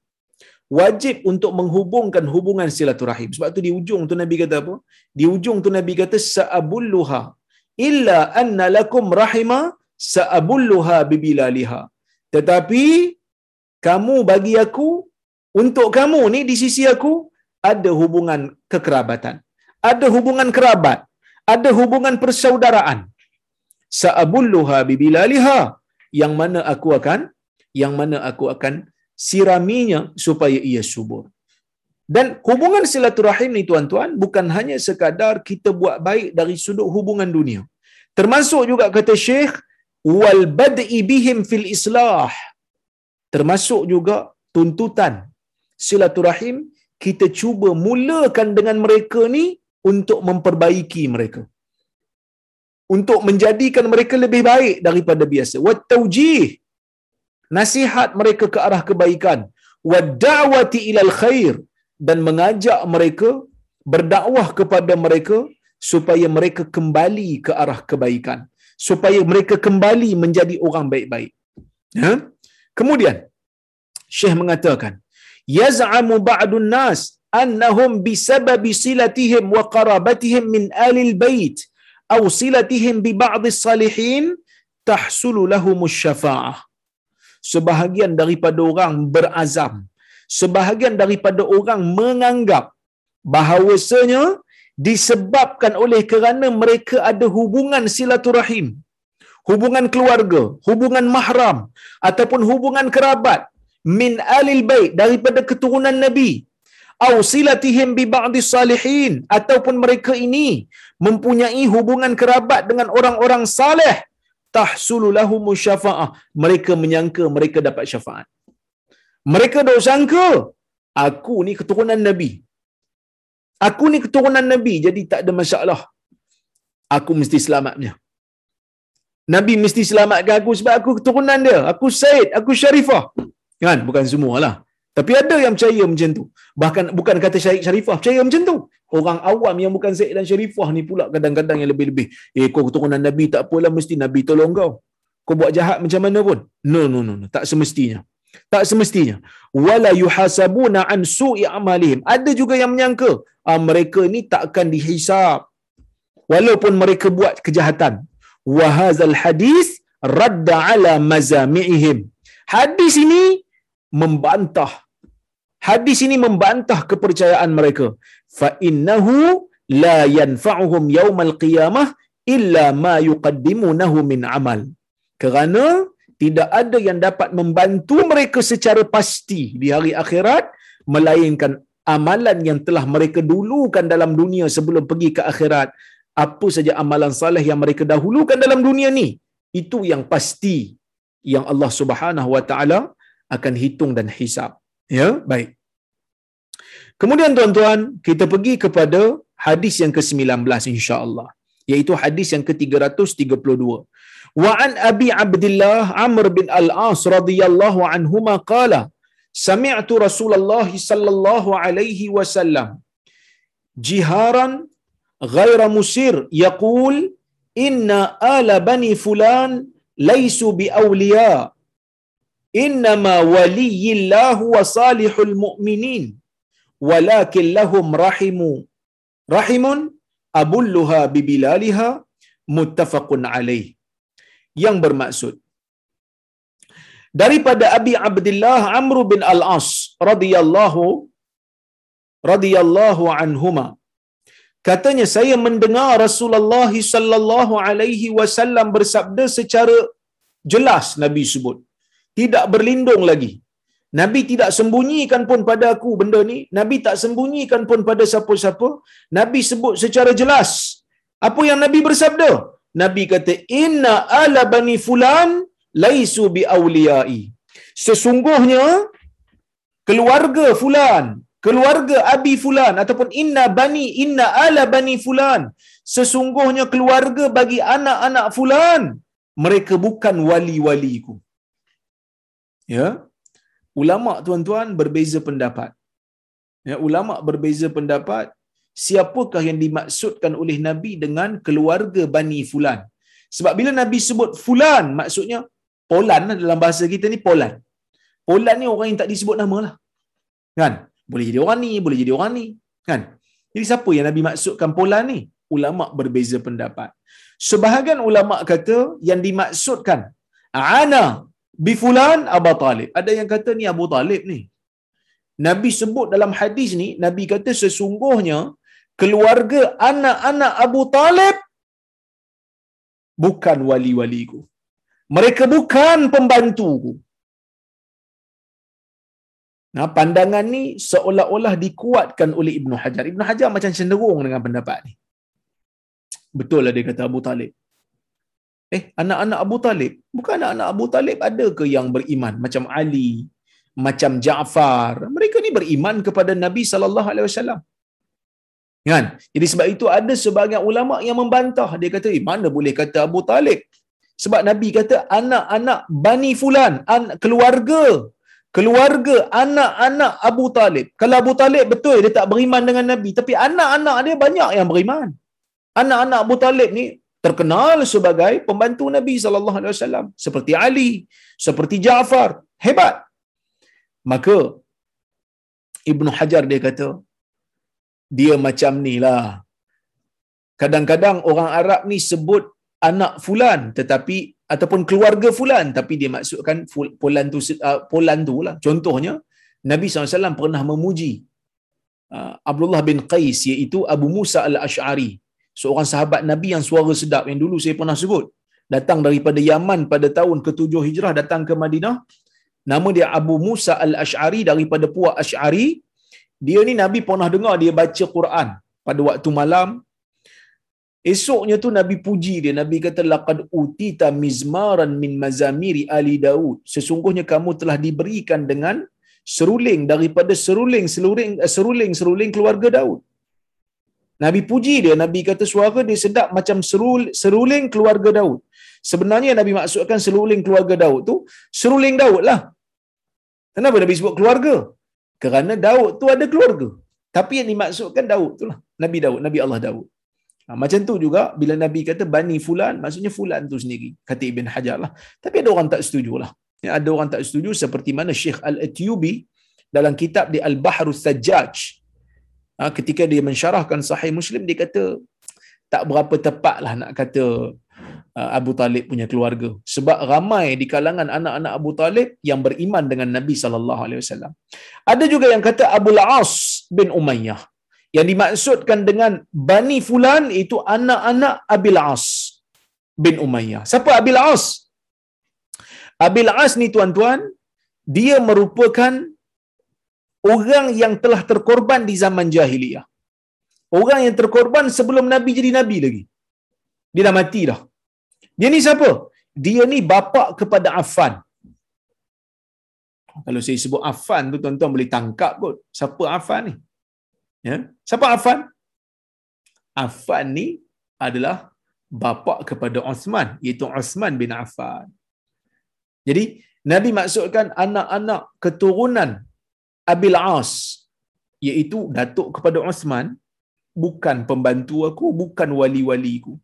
wajib untuk menghubungkan hubungan silaturahim sebab tu di ujung tu nabi kata apa di ujung tu nabi kata sa'abulluha illa anna lakum rahima sa'abulluha bibilaliha tetapi kamu bagi aku untuk kamu ni di sisi aku ada hubungan kekerabatan. Ada hubungan kerabat. Ada hubungan persaudaraan. Sa'abulluha bibilaliha. Yang mana aku akan yang mana aku akan siraminya supaya ia subur. Dan hubungan silaturahim ni tuan-tuan bukan hanya sekadar kita buat baik dari sudut hubungan dunia. Termasuk juga kata Syekh wal bad'i bihim fil islah termasuk juga tuntutan silaturahim kita cuba mulakan dengan mereka ni untuk memperbaiki mereka untuk menjadikan mereka lebih baik daripada biasa wa taujih nasihat mereka ke arah kebaikan wa da'wati ilal khair dan mengajak mereka berdakwah kepada mereka supaya mereka kembali ke arah kebaikan supaya mereka kembali menjadi orang baik-baik. Ya? Kemudian syekh mengatakan yaz'amu ba'dun nas annahum bisababi silatihim wa qarabatihim min alil bait aw silatihim bi ba'd salihin tahsulu lahum syafa'ah sebahagian daripada orang berazam sebahagian daripada orang menganggap bahawasanya disebabkan oleh kerana mereka ada hubungan silaturahim hubungan keluarga hubungan mahram ataupun hubungan kerabat min alil bait daripada keturunan nabi au silatihim bi ba'dis salihin ataupun mereka ini mempunyai hubungan kerabat dengan orang-orang saleh tahsulu lahum syafaah. Mereka menyangka mereka dapat syafaat. Mereka dah sangka aku ni keturunan nabi. Aku ni keturunan nabi jadi tak ada masalah. Aku mesti selamatnya. Nabi mesti selamatkan aku sebab aku keturunan dia. Aku said aku syarifah. Kan? Bukan semualah tapi ada yang percaya macam tu. Bahkan bukan kata Syarif Syarifah percaya macam tu. Orang awam yang bukan Syed dan Syarifah ni pula kadang-kadang yang lebih-lebih. Eh kau keturunan Nabi tak apalah mesti Nabi tolong kau. Kau buat jahat macam mana pun. No no no, no. tak semestinya. Tak semestinya. Wala yuhasabuna an su'i amalihim. Ada juga yang menyangka ah, mereka ni tak akan dihisap. Walaupun mereka buat kejahatan. Wa hadzal hadis radda ala mazami'ihim. Hadis ini membantah. Hadis ini membantah kepercayaan mereka. Fa innahu la yanfa'uhum yaumal qiyamah illa ma yuqaddimunahu min amal. Kerana tidak ada yang dapat membantu mereka secara pasti di hari akhirat melainkan amalan yang telah mereka dulukan dalam dunia sebelum pergi ke akhirat. Apa saja amalan saleh yang mereka dahulukan dalam dunia ni itu yang pasti yang Allah Subhanahu wa taala akan hitung dan hisap. Ya, baik. Kemudian tuan-tuan, kita pergi kepada hadis yang ke-19 insya-Allah, iaitu hadis yang ke-332. Wa an Abi Abdullah Amr bin Al-As radhiyallahu anhuma qala Sami'tu Rasulullah sallallahu alaihi wasallam jiharan ghaira musir yaqul inna ala bani fulan laysu bi awliya innama waliyillahu wa salihul mu'minin walakin lahum rahimu. Rahimun abulluha bibilaliha muttafaqun alaih. Yang bermaksud daripada Abi Abdullah Amr bin Al-As radhiyallahu radhiyallahu anhuma katanya saya mendengar Rasulullah sallallahu alaihi wasallam bersabda secara jelas Nabi sebut tidak berlindung lagi. Nabi tidak sembunyikan pun pada aku benda ni. Nabi tak sembunyikan pun pada siapa-siapa. Nabi sebut secara jelas. Apa yang Nabi bersabda? Nabi kata, Inna ala bani fulan laisu bi awliyai. Sesungguhnya, keluarga fulan, keluarga abi fulan, ataupun inna bani, inna ala bani fulan. Sesungguhnya keluarga bagi anak-anak fulan, mereka bukan wali-waliku. Ya? Ulama tuan-tuan berbeza pendapat. Ya ulama berbeza pendapat siapakah yang dimaksudkan oleh nabi dengan keluarga bani fulan? Sebab bila nabi sebut fulan maksudnya polan lah dalam bahasa kita ni polan. Polan ni orang yang tak disebut nama lah. Kan? Boleh jadi orang ni boleh jadi orang ni. Kan? Jadi siapa yang nabi maksudkan polan ni? Ulama berbeza pendapat. Sebahagian ulama kata yang dimaksudkan ana bi fulan Abu Talib. Ada yang kata ni Abu Talib ni. Nabi sebut dalam hadis ni, Nabi kata sesungguhnya keluarga anak-anak Abu Talib bukan wali-waliku. Mereka bukan pembantuku. Nah, pandangan ni seolah-olah dikuatkan oleh Ibnu Hajar. Ibnu Hajar macam cenderung dengan pendapat ni. Betul lah dia kata Abu Talib. Eh, anak-anak Abu Talib? Bukan anak-anak Abu Talib ada ke yang beriman macam Ali, macam Ja'far? Mereka ni beriman kepada Nabi wasallam. Kan? Jadi sebab itu ada sebahagian ulama yang membantah. Dia kata, eh, mana boleh kata Abu Talib? Sebab Nabi kata anak-anak Bani Fulan, an- keluarga keluarga anak-anak Abu Talib. Kalau Abu Talib betul dia tak beriman dengan Nabi, tapi anak-anak dia banyak yang beriman. Anak-anak Abu Talib ni terkenal sebagai pembantu Nabi sallallahu alaihi wasallam seperti Ali, seperti Ja'far, hebat. Maka Ibnu Hajar dia kata dia macam ni lah. Kadang-kadang orang Arab ni sebut anak fulan tetapi ataupun keluarga fulan tapi dia maksudkan fulan tu uh, fulan tu lah. Contohnya Nabi SAW pernah memuji uh, Abdullah bin Qais iaitu Abu Musa al-Ash'ari seorang sahabat Nabi yang suara sedap yang dulu saya pernah sebut datang daripada Yaman pada tahun ke-7 Hijrah datang ke Madinah nama dia Abu Musa al-Ash'ari daripada puak Ash'ari dia ni Nabi pernah dengar dia baca Quran pada waktu malam Esoknya tu Nabi puji dia. Nabi kata laqad utita mizmaran min mazamiri ali Daud. Sesungguhnya kamu telah diberikan dengan seruling daripada seruling seruling eh, seruling seruling keluarga Daud. Nabi puji dia. Nabi kata suara dia sedap macam serul, seruling keluarga Daud. Sebenarnya Nabi maksudkan seruling keluarga Daud tu seruling Daud lah. Kenapa Nabi sebut keluarga? Kerana Daud tu ada keluarga. Tapi yang dimaksudkan Daud tu lah. Nabi Daud, Nabi Allah Daud. Ha, macam tu juga bila Nabi kata Bani Fulan, maksudnya Fulan tu sendiri. Kata Ibn Hajar lah. Tapi ada orang tak setuju lah. Ya, ada orang tak setuju seperti mana Syekh Al-Atyubi dalam kitab di Al-Bahrul Sajjaj. Ha, ketika dia mensyarahkan sahih Muslim, dia kata tak berapa tepat lah nak kata uh, Abu Talib punya keluarga. Sebab ramai di kalangan anak-anak Abu Talib yang beriman dengan Nabi SAW. Ada juga yang kata Abu Al-As bin Umayyah yang dimaksudkan dengan Bani Fulan itu anak-anak Abil As bin Umayyah. Siapa Abil As? Abil As ni tuan-tuan, dia merupakan orang yang telah terkorban di zaman jahiliyah. Orang yang terkorban sebelum Nabi jadi Nabi lagi. Dia dah mati dah. Dia ni siapa? Dia ni bapa kepada Affan. Kalau saya sebut Affan tu tuan-tuan boleh tangkap kot. Siapa Affan ni? Ya. Siapa Affan? Affan ni adalah bapa kepada Osman, iaitu Osman bin Affan. Jadi Nabi maksudkan anak-anak keturunan Abil As iaitu datuk kepada Osman bukan pembantu aku, bukan wali-wali aku,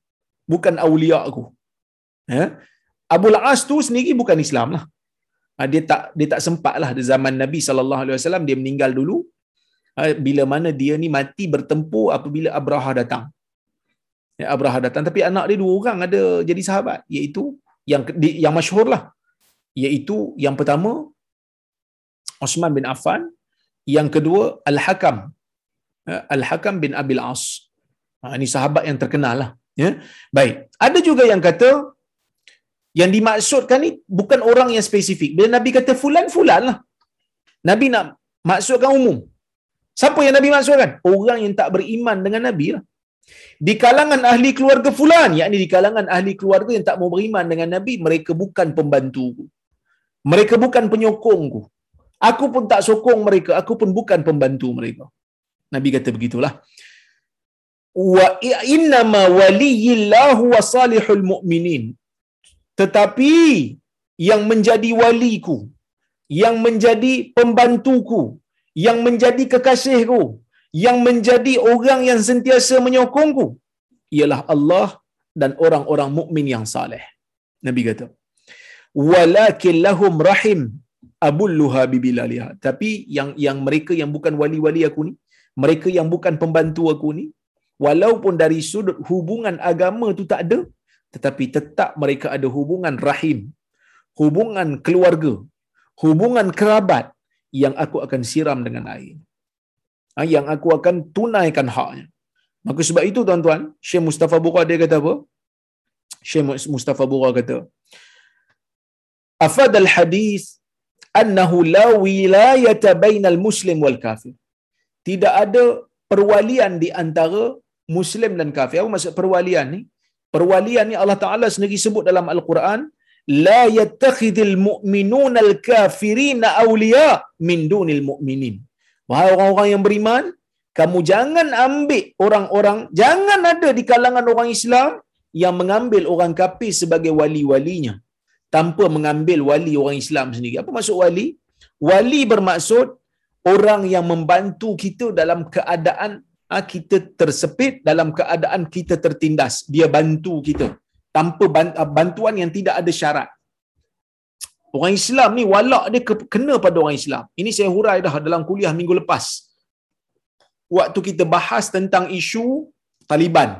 bukan awliya aku. Ya. Abu As tu sendiri bukan Islam lah. Ha, dia tak dia tak sempat lah di zaman Nabi sallallahu alaihi wasallam dia meninggal dulu Ha, bila mana dia ni mati bertempur apabila Abraha datang. Ya, Abraha datang tapi anak dia dua orang ada jadi sahabat iaitu yang yang masyhur lah iaitu yang pertama Osman bin Affan yang kedua Al-Hakam ya, Al-Hakam bin Abil As ha, ini sahabat yang terkenal lah ya. baik ada juga yang kata yang dimaksudkan ni bukan orang yang spesifik bila Nabi kata fulan fulan lah Nabi nak maksudkan umum Siapa yang Nabi maksudkan? Orang yang tak beriman dengan Nabi lah. Di kalangan ahli keluarga fulan, yakni di kalangan ahli keluarga yang tak mau beriman dengan Nabi, mereka bukan pembantuku. Mereka bukan penyokongku. Aku pun tak sokong mereka, aku pun bukan pembantu mereka. Nabi kata begitulah. Wa innama waliyillahu wa salihul mu'minin. Tetapi yang menjadi waliku, yang menjadi pembantuku, yang menjadi kekasihku, yang menjadi orang yang sentiasa menyokongku, ialah Allah dan orang-orang mukmin yang saleh. Nabi kata, "Walakin lahum rahim abulluha bibilaliha." Tapi yang yang mereka yang bukan wali-wali aku ni, mereka yang bukan pembantu aku ni, walaupun dari sudut hubungan agama tu tak ada, tetapi tetap mereka ada hubungan rahim, hubungan keluarga, hubungan kerabat yang aku akan siram dengan air. Ha, yang aku akan tunaikan haknya. Maka sebab itu tuan-tuan, Syekh Mustafa Bura dia kata apa? Syekh Mustafa Bura kata, Afad al-hadis annahu la wilayata bainal muslim wal kafir. Tidak ada perwalian di antara muslim dan kafir. Apa maksud perwalian ni? perwalian ni Allah Taala sendiri sebut dalam Al-Quran la yattakhidhul mu'minuna al-kafirina awliya min dunil mu'minin wahai orang-orang yang beriman kamu jangan ambil orang-orang jangan ada di kalangan orang Islam yang mengambil orang kafir sebagai wali-walinya tanpa mengambil wali orang Islam sendiri. Apa maksud wali? Wali bermaksud orang yang membantu kita dalam keadaan ha, kita tersepit dalam keadaan kita tertindas. Dia bantu kita tanpa ah, bantuan yang tidak ada syarat. Orang Islam ni walak dia kena pada orang Islam. Ini saya hurai dah dalam kuliah minggu lepas. Waktu kita bahas tentang isu Taliban.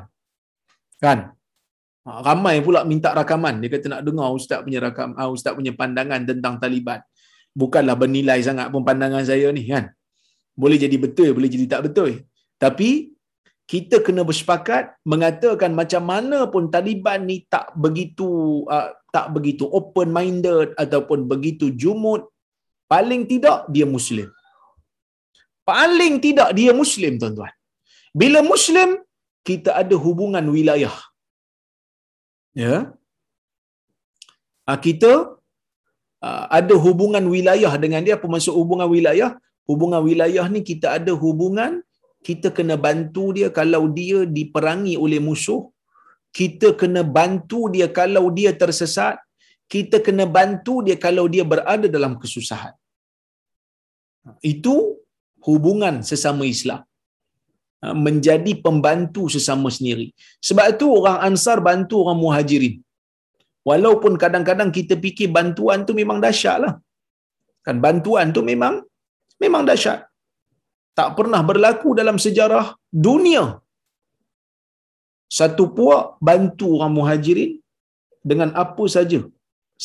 Kan ramai pula minta rakaman. Dia kata nak dengar ustaz punya rakam ah, ustaz punya pandangan tentang Taliban. Bukanlah bernilai sangat pun pandangan saya ni kan? Boleh jadi betul boleh jadi tak betul. Tapi kita kena bersepakat mengatakan macam mana pun Taliban ni tak begitu uh, tak begitu open minded ataupun begitu jumud paling tidak dia muslim. Paling tidak dia muslim tuan-tuan. Bila muslim kita ada hubungan wilayah ya. Uh, kita uh, ada hubungan wilayah. Dengan dia apa maksud hubungan wilayah? Hubungan wilayah ni kita ada hubungan kita kena bantu dia kalau dia diperangi oleh musuh. Kita kena bantu dia kalau dia tersesat. Kita kena bantu dia kalau dia berada dalam kesusahan. Itu hubungan sesama Islam menjadi pembantu sesama sendiri. Sebab itu orang ansar bantu orang muhajirin. Walaupun kadang-kadang kita fikir bantuan tu memang dahsyat lah. Kan bantuan tu memang memang dahsyat. Tak pernah berlaku dalam sejarah dunia. Satu puak bantu orang muhajirin dengan apa saja.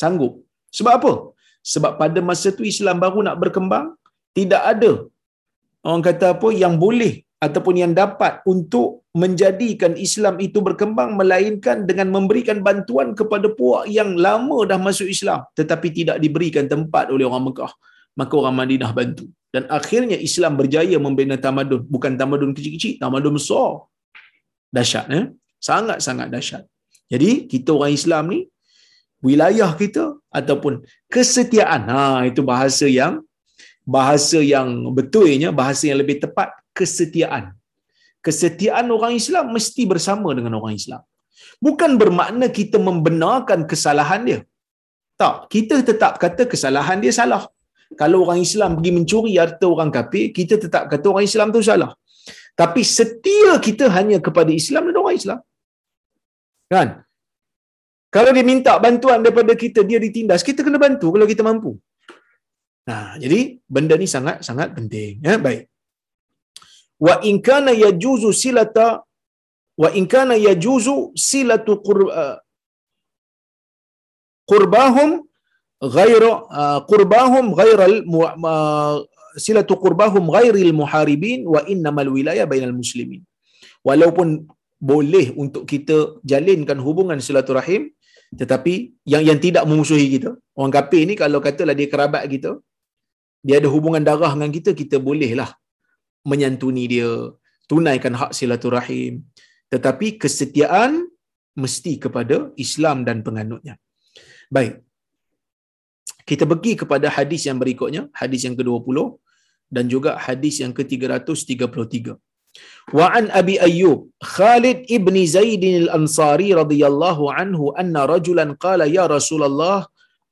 Sanggup. Sebab apa? Sebab pada masa tu Islam baru nak berkembang tidak ada. Orang kata apa? Yang boleh ataupun yang dapat untuk menjadikan Islam itu berkembang melainkan dengan memberikan bantuan kepada puak yang lama dah masuk Islam tetapi tidak diberikan tempat oleh orang Mekah maka orang Madinah bantu. Dan akhirnya Islam berjaya membina tamadun. Bukan tamadun kecil-kecil tamadun besar. Dahsyat eh? Sangat-sangat dahsyat. Jadi kita orang Islam ni wilayah kita ataupun kesetiaan. Ha itu bahasa yang bahasa yang betulnya bahasa yang lebih tepat kesetiaan kesetiaan orang Islam mesti bersama dengan orang Islam bukan bermakna kita membenarkan kesalahan dia tak kita tetap kata kesalahan dia salah kalau orang Islam pergi mencuri harta orang kafir, kita tetap kata orang Islam tu salah. Tapi setia kita hanya kepada Islam dan orang Islam. Kan? Kalau dia minta bantuan daripada kita, dia ditindas, kita kena bantu kalau kita mampu. Nah, jadi benda ni sangat sangat penting. Ya, baik wa in kana yajuzu silata wa in kana yajuzu silatu uh, qurbahum ghayra uh, qurbahum ghayra al uh, silatu qurbahum ghayra al muharibin wa innama al wilaya bainal muslimin. Walaupun boleh untuk kita jalinkan hubungan silaturahim tetapi yang yang tidak memusuhi kita orang kafir ni kalau katalah dia kerabat kita dia ada hubungan darah dengan kita kita bolehlah menyantuni dia tunaikan hak silaturahim tetapi kesetiaan mesti kepada Islam dan penganutnya baik kita pergi kepada hadis yang berikutnya, hadis yang ke-20 dan juga hadis yang ke-333. Wa an Abi Ayyub Khalid ibn Zaid al-Ansari radhiyallahu anhu anna rajulan qala ya Rasulullah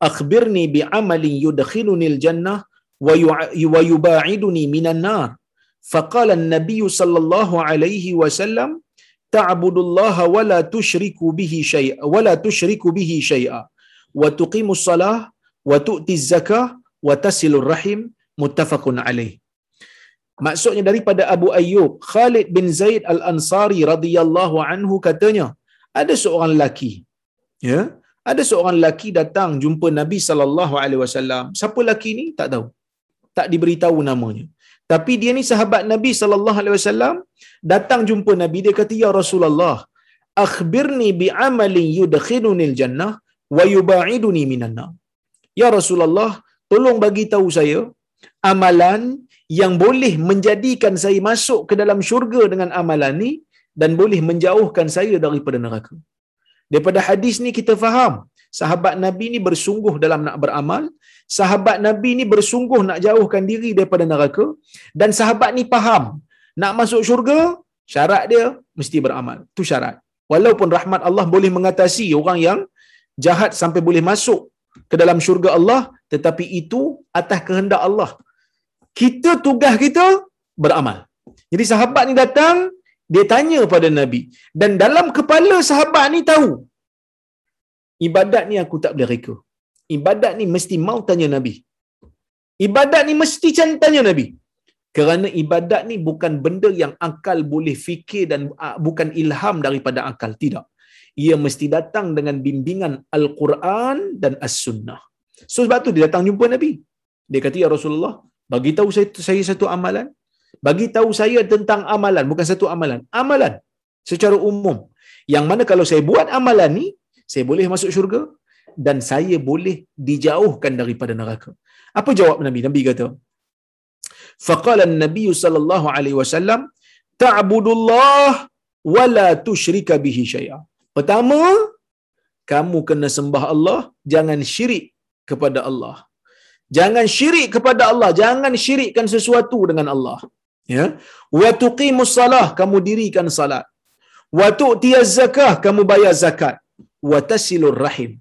akhbirni bi amalin yudkhiluni al-jannah wa yuba'iduni minan nar. فقال النبي صلى الله عليه وسلم تعبد الله ولا تشرك به شيئا ولا تشرك به شيئا وتقيم الصلاة وتؤتي الزكاة tasilur الرحم muttafaqun عليه maksudnya daripada Abu Ayyub Khalid bin Zaid Al-Ansari radhiyallahu anhu katanya ada seorang lelaki ya ada seorang lelaki datang jumpa Nabi sallallahu alaihi wasallam. Siapa lelaki ni? Tak tahu. Tak diberitahu namanya tapi dia ni sahabat Nabi sallallahu alaihi wasallam datang jumpa Nabi. Dia kata ya Rasulullah akhbirni bi amalin yudkhiluni al-jannah wa yubaiduni minan nar. Ya Rasulullah, tolong bagi tahu saya amalan yang boleh menjadikan saya masuk ke dalam syurga dengan amalan ni dan boleh menjauhkan saya daripada neraka. Daripada hadis ni kita faham sahabat Nabi ni bersungguh dalam nak beramal, sahabat Nabi ni bersungguh nak jauhkan diri daripada neraka dan sahabat ni faham nak masuk syurga syarat dia mesti beramal. Tu syarat. Walaupun rahmat Allah boleh mengatasi orang yang jahat sampai boleh masuk ke dalam syurga Allah tetapi itu atas kehendak Allah. Kita tugas kita beramal. Jadi sahabat ni datang dia tanya pada Nabi dan dalam kepala sahabat ni tahu ibadat ni aku tak boleh reka. Ibadat ni mesti mau tanya Nabi. Ibadat ni mesti tanya Nabi. Kerana ibadat ni bukan benda yang akal boleh fikir dan uh, bukan ilham daripada akal. Tidak. Ia mesti datang dengan bimbingan Al-Quran dan As-Sunnah. So sebab tu dia datang jumpa Nabi. Dia kata, Ya Rasulullah, bagi tahu saya, saya satu amalan. Bagi tahu saya tentang amalan. Bukan satu amalan. Amalan. Secara umum. Yang mana kalau saya buat amalan ni, saya boleh masuk syurga dan saya boleh dijauhkan daripada neraka. Apa jawab Nabi? Nabi kata, Faqala Nabi sallallahu alaihi wasallam, ta'budullah wa la tusyrika bihi syai'a. Pertama, kamu kena sembah Allah, jangan syirik kepada Allah. Jangan syirik kepada Allah, jangan syirikkan sesuatu dengan Allah. Ya. Wa tuqimus salah, kamu dirikan salat. Wa tu'tiyaz zakah, kamu bayar zakat. Wa tasilur rahim.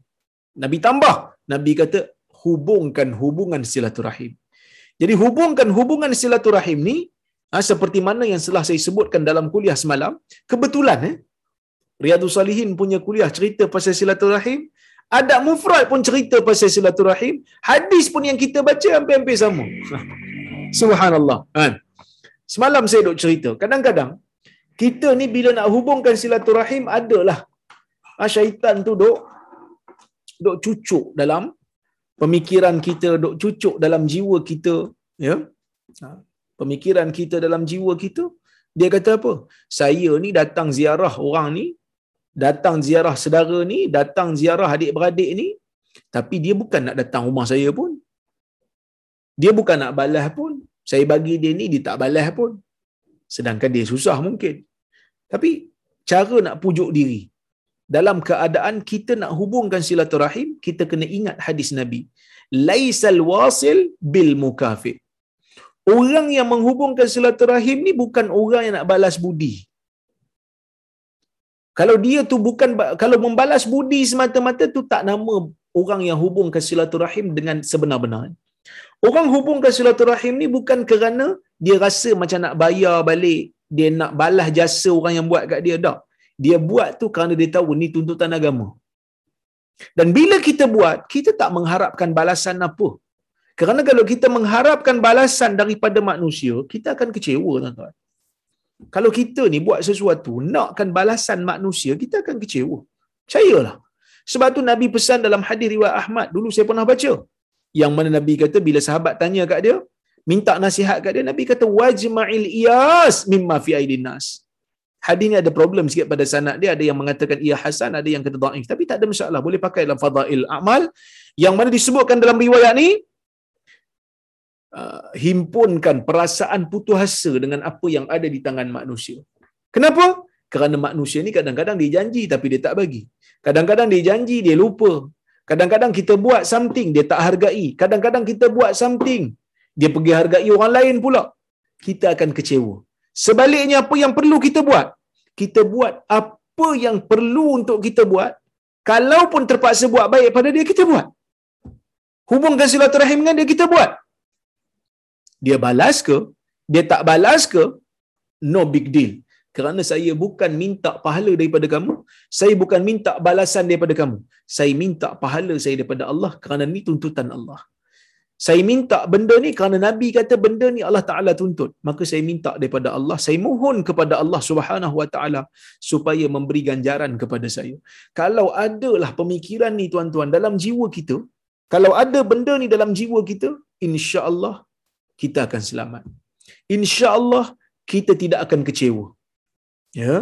Nabi tambah, Nabi kata hubungkan hubungan silaturahim. Jadi hubungkan hubungan silaturahim ni ha, seperti mana yang telah saya sebutkan dalam kuliah semalam, kebetulan eh Riyadhus Salihin punya kuliah cerita pasal silaturahim, ada mufrad pun cerita pasal silaturahim, hadis pun yang kita baca hampir-hampir sama. Subhanallah. Kan? Semalam saya duk cerita, kadang-kadang kita ni bila nak hubungkan silaturahim adalah ha, syaitan tu duk duk cucuk dalam pemikiran kita duk cucuk dalam jiwa kita ya. Ha, pemikiran kita dalam jiwa kita dia kata apa? Saya ni datang ziarah orang ni datang ziarah saudara ni datang ziarah adik-beradik ni tapi dia bukan nak datang rumah saya pun. Dia bukan nak balas pun. Saya bagi dia ni dia tak balas pun. Sedangkan dia susah mungkin. Tapi cara nak pujuk diri dalam keadaan kita nak hubungkan silaturahim, kita kena ingat hadis Nabi. Laisal wasil bil mukafir. Orang yang menghubungkan silaturahim ni bukan orang yang nak balas budi. Kalau dia tu bukan kalau membalas budi semata-mata tu tak nama orang yang hubungkan silaturahim dengan sebenar-benarnya. Orang hubungkan silaturahim ni bukan kerana dia rasa macam nak bayar balik, dia nak balas jasa orang yang buat kat dia dah dia buat tu kerana dia tahu ni tuntutan agama. Dan bila kita buat, kita tak mengharapkan balasan apa. Kerana kalau kita mengharapkan balasan daripada manusia, kita akan kecewa tuan-tuan. Kalau kita ni buat sesuatu, nakkan balasan manusia, kita akan kecewa. Percayalah. Sebab tu Nabi pesan dalam hadis riwayat Ahmad, dulu saya pernah baca. Yang mana Nabi kata bila sahabat tanya kat dia, minta nasihat kat dia, Nabi kata wajma'il iyas mimma fi aidin nas hadis ni ada problem sikit pada sanad dia. Ada yang mengatakan ia hasan ada yang kata dhaif tapi tak ada masalah. Boleh pakai dalam fadail amal. Yang mana disebutkan dalam riwayat ni uh, himpunkan perasaan putus asa dengan apa yang ada di tangan manusia. Kenapa? Kerana manusia ni kadang-kadang dia janji tapi dia tak bagi. Kadang-kadang dia janji dia lupa. Kadang-kadang kita buat something dia tak hargai. Kadang-kadang kita buat something dia pergi hargai orang lain pula. Kita akan kecewa Sebaliknya apa yang perlu kita buat? Kita buat apa yang perlu untuk kita buat. Kalaupun terpaksa buat baik pada dia, kita buat. Hubungkan silaturahim dengan dia, kita buat. Dia balas ke? Dia tak balas ke? No big deal. Kerana saya bukan minta pahala daripada kamu. Saya bukan minta balasan daripada kamu. Saya minta pahala saya daripada Allah kerana ni tuntutan Allah saya minta benda ni kerana Nabi kata benda ni Allah Ta'ala tuntut. Maka saya minta daripada Allah, saya mohon kepada Allah Subhanahu Wa Ta'ala supaya memberi ganjaran kepada saya. Kalau adalah pemikiran ni tuan-tuan dalam jiwa kita, kalau ada benda ni dalam jiwa kita, insya Allah kita akan selamat. Insya Allah kita tidak akan kecewa. Ya,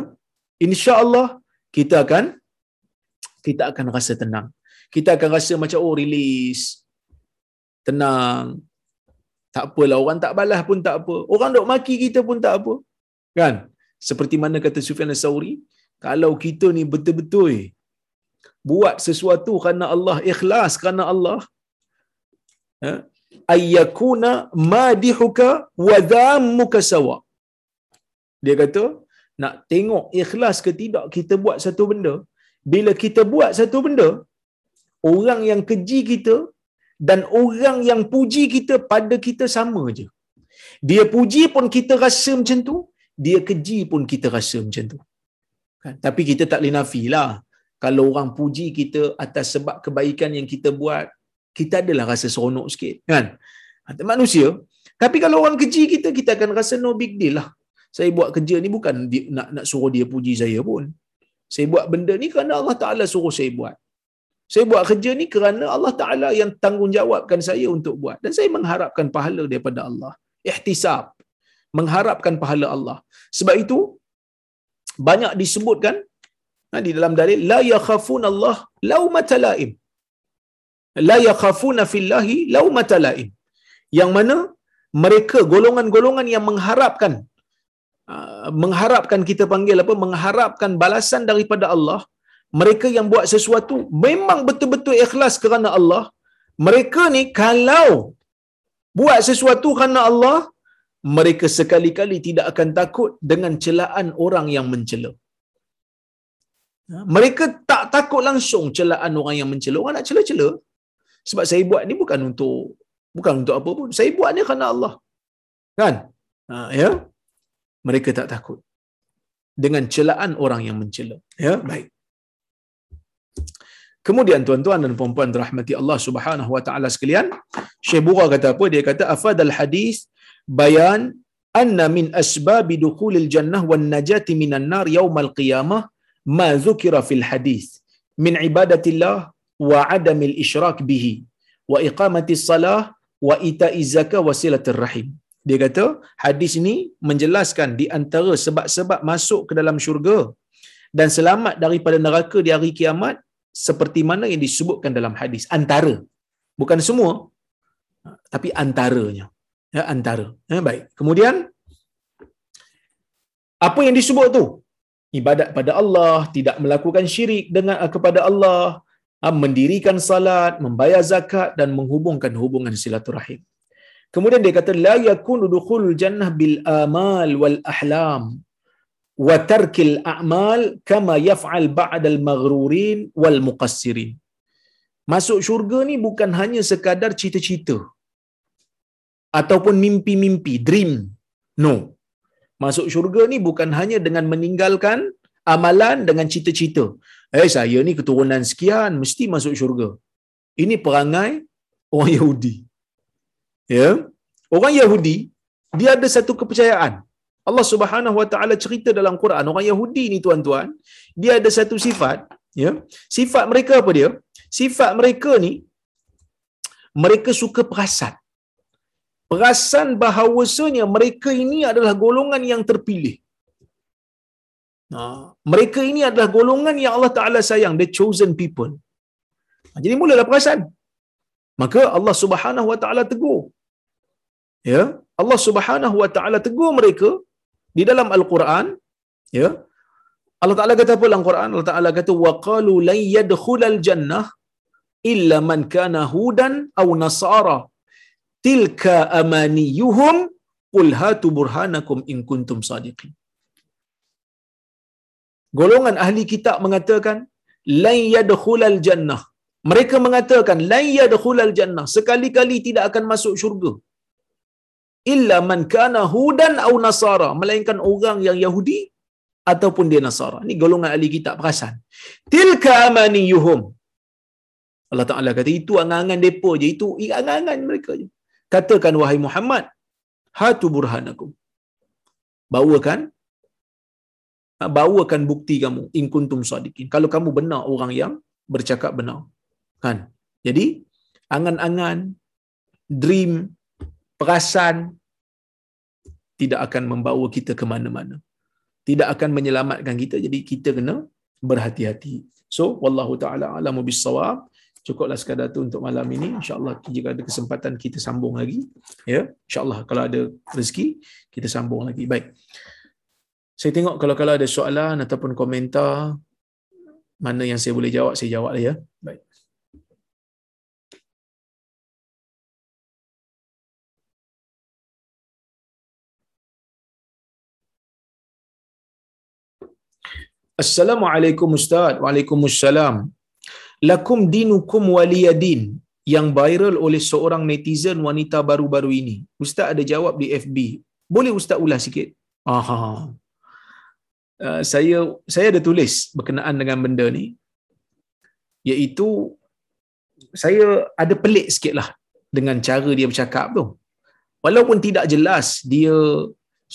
insya Allah kita akan kita akan rasa tenang. Kita akan rasa macam oh release, tenang. Tak apalah orang tak balas pun tak apa. Orang dok maki kita pun tak apa. Kan? Seperti mana kata Sufyan As-Sauri, kalau kita ni betul-betul buat sesuatu kerana Allah ikhlas kerana Allah ya ayyakuna madihuka wa dhammuka sawa dia kata nak tengok ikhlas ke tidak kita buat satu benda bila kita buat satu benda orang yang keji kita dan orang yang puji kita pada kita sama je. Dia puji pun kita rasa macam tu dia keji pun kita rasa macam tu. Kan? Tapi kita tak boleh nafilah kalau orang puji kita atas sebab kebaikan yang kita buat kita adalah rasa seronok sikit kan? Manusia. Tapi kalau orang keji kita kita akan rasa no big deal lah. Saya buat kerja ni bukan nak nak suruh dia puji saya pun. Saya buat benda ni kerana Allah Taala suruh saya buat saya buat kerja ni kerana Allah Taala yang tanggungjawabkan saya untuk buat dan saya mengharapkan pahala daripada Allah ihtisab mengharapkan pahala Allah sebab itu banyak disebutkan Ha, di dalam dalil la yakhafun Allah laumata laim. La yakhafuna fillahi laumata laim. Yang mana mereka golongan-golongan yang mengharapkan uh, mengharapkan kita panggil apa mengharapkan balasan daripada Allah mereka yang buat sesuatu memang betul-betul ikhlas kerana Allah mereka ni kalau buat sesuatu kerana Allah mereka sekali-kali tidak akan takut dengan celaan orang yang mencela Ha? Mereka tak takut langsung celaan orang yang mencela. Orang nak cela-cela. Sebab saya buat ni bukan untuk bukan untuk apa pun. Saya buat ni kerana Allah. Kan? Ha, ya? Mereka tak takut. Dengan celaan orang yang mencela. Ya, baik. Kemudian tuan-tuan dan puan-puan rahmati Allah Subhanahu wa taala sekalian, Syekh Bura kata apa? Dia kata afadal hadis bayan anna min asbabi dukhulil jannah wan najati minan nar yaumal qiyamah ma zukira fil hadis min ibadatillah wa adamil isyrak bihi wa iqamati salah wa ita'i zakah wa silatir rahim. Dia kata hadis ini menjelaskan di antara sebab-sebab masuk ke dalam syurga dan selamat daripada neraka di hari kiamat seperti mana yang disebutkan dalam hadis antara. Bukan semua tapi antaranya. Ya antara. Ya baik. Kemudian apa yang disebut tu? Ibadat pada Allah, tidak melakukan syirik dengan uh, kepada Allah, uh, mendirikan salat, membayar zakat dan menghubungkan hubungan silaturahim. Kemudian dia kata la yakunu dukhulul jannah bil amal wal ahlam wa tarkil a'mal kama yaf'al ba'dal maghrurin wal muqassirin. Masuk syurga ni bukan hanya sekadar cita-cita ataupun mimpi-mimpi, dream. No masuk syurga ni bukan hanya dengan meninggalkan amalan dengan cita-cita. Eh saya ni keturunan sekian mesti masuk syurga. Ini perangai orang Yahudi. Ya. Orang Yahudi dia ada satu kepercayaan. Allah Subhanahu Wa Taala cerita dalam Quran orang Yahudi ni tuan-tuan, dia ada satu sifat, ya. Sifat mereka apa dia? Sifat mereka ni mereka suka perasan perasan bahawasanya mereka ini adalah golongan yang terpilih. Ha, mereka ini adalah golongan yang Allah Ta'ala sayang, the chosen people. Ha, jadi mulalah perasan. Maka Allah Subhanahu Wa Ta'ala tegur. Ya, Allah Subhanahu Wa Ta'ala tegur mereka di dalam Al-Quran. Ya, Allah Ta'ala kata apa dalam Quran? Allah Ta'ala kata, وَقَالُوا لَنْ يَدْخُلَ الْجَنَّةِ إِلَّا مَنْ كَانَ هُودًا أَوْ نَصَارًا tilka amaniyuhum qul hatu burhanakum in kuntum sadiqin golongan ahli kitab mengatakan lan yadkhulal jannah mereka mengatakan lan yadkhulal jannah sekali-kali tidak akan masuk syurga illa man kana hudan au nasara melainkan orang yang yahudi ataupun dia nasara. Ni golongan ahli kitab perasan. Tilka amaniyuhum. Allah Taala kata itu angan-angan depa je itu angan-angan mereka je. Katakan wahai Muhammad hatu burhanakum. Bawakan bawakan bukti kamu in kuntum sadiqin. Kalau kamu benar orang yang bercakap benar. Kan? Jadi angan-angan dream perasan tidak akan membawa kita ke mana-mana. Tidak akan menyelamatkan kita jadi kita kena berhati-hati. So wallahu taala alamu bisawab cukuplah sekadar tu untuk malam ini. Insyaallah jika ada kesempatan kita sambung lagi. Ya insyaallah kalau ada rezeki kita sambung lagi. Baik. Saya tengok kalau kalau ada soalan ataupun komentar Mana yang saya boleh jawab, saya jawab lah ya. Baik. Assalamualaikum Ustaz. Waalaikumsalam. Lakum dinukum waliyadin yang viral oleh seorang netizen wanita baru-baru ini. Ustaz ada jawab di FB. Boleh Ustaz ulas sikit? Aha. Uh, saya saya ada tulis berkenaan dengan benda ni iaitu saya ada pelik sikitlah dengan cara dia bercakap tu. Walaupun tidak jelas dia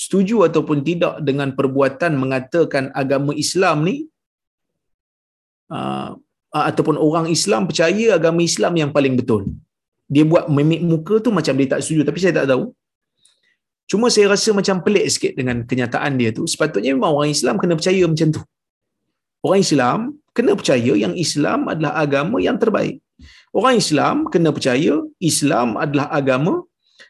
setuju ataupun tidak dengan perbuatan mengatakan agama Islam ni uh, ataupun orang Islam percaya agama Islam yang paling betul. Dia buat memik muka tu macam dia tak setuju tapi saya tak tahu. Cuma saya rasa macam pelik sikit dengan kenyataan dia tu. Sepatutnya memang orang Islam kena percaya macam tu. Orang Islam kena percaya yang Islam adalah agama yang terbaik. Orang Islam kena percaya Islam adalah agama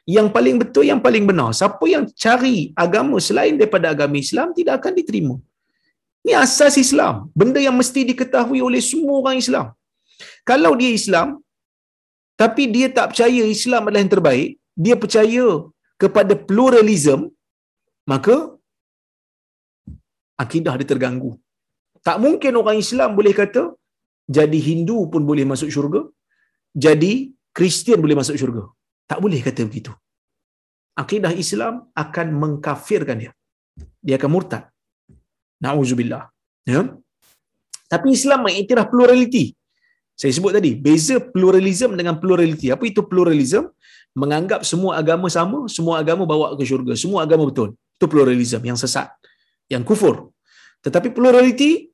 yang paling betul, yang paling benar. Siapa yang cari agama selain daripada agama Islam tidak akan diterima. Ini asas Islam. Benda yang mesti diketahui oleh semua orang Islam. Kalau dia Islam, tapi dia tak percaya Islam adalah yang terbaik, dia percaya kepada pluralism, maka akidah dia terganggu. Tak mungkin orang Islam boleh kata, jadi Hindu pun boleh masuk syurga, jadi Kristian boleh masuk syurga. Tak boleh kata begitu. Akidah Islam akan mengkafirkan dia. Dia akan murtad. Na'udzubillah. Ya? Tapi Islam mengiktiraf pluraliti. Saya sebut tadi, beza pluralism dengan pluraliti. Apa itu pluralism? Menganggap semua agama sama, semua agama bawa ke syurga. Semua agama betul. Itu pluralism yang sesat. Yang kufur. Tetapi pluraliti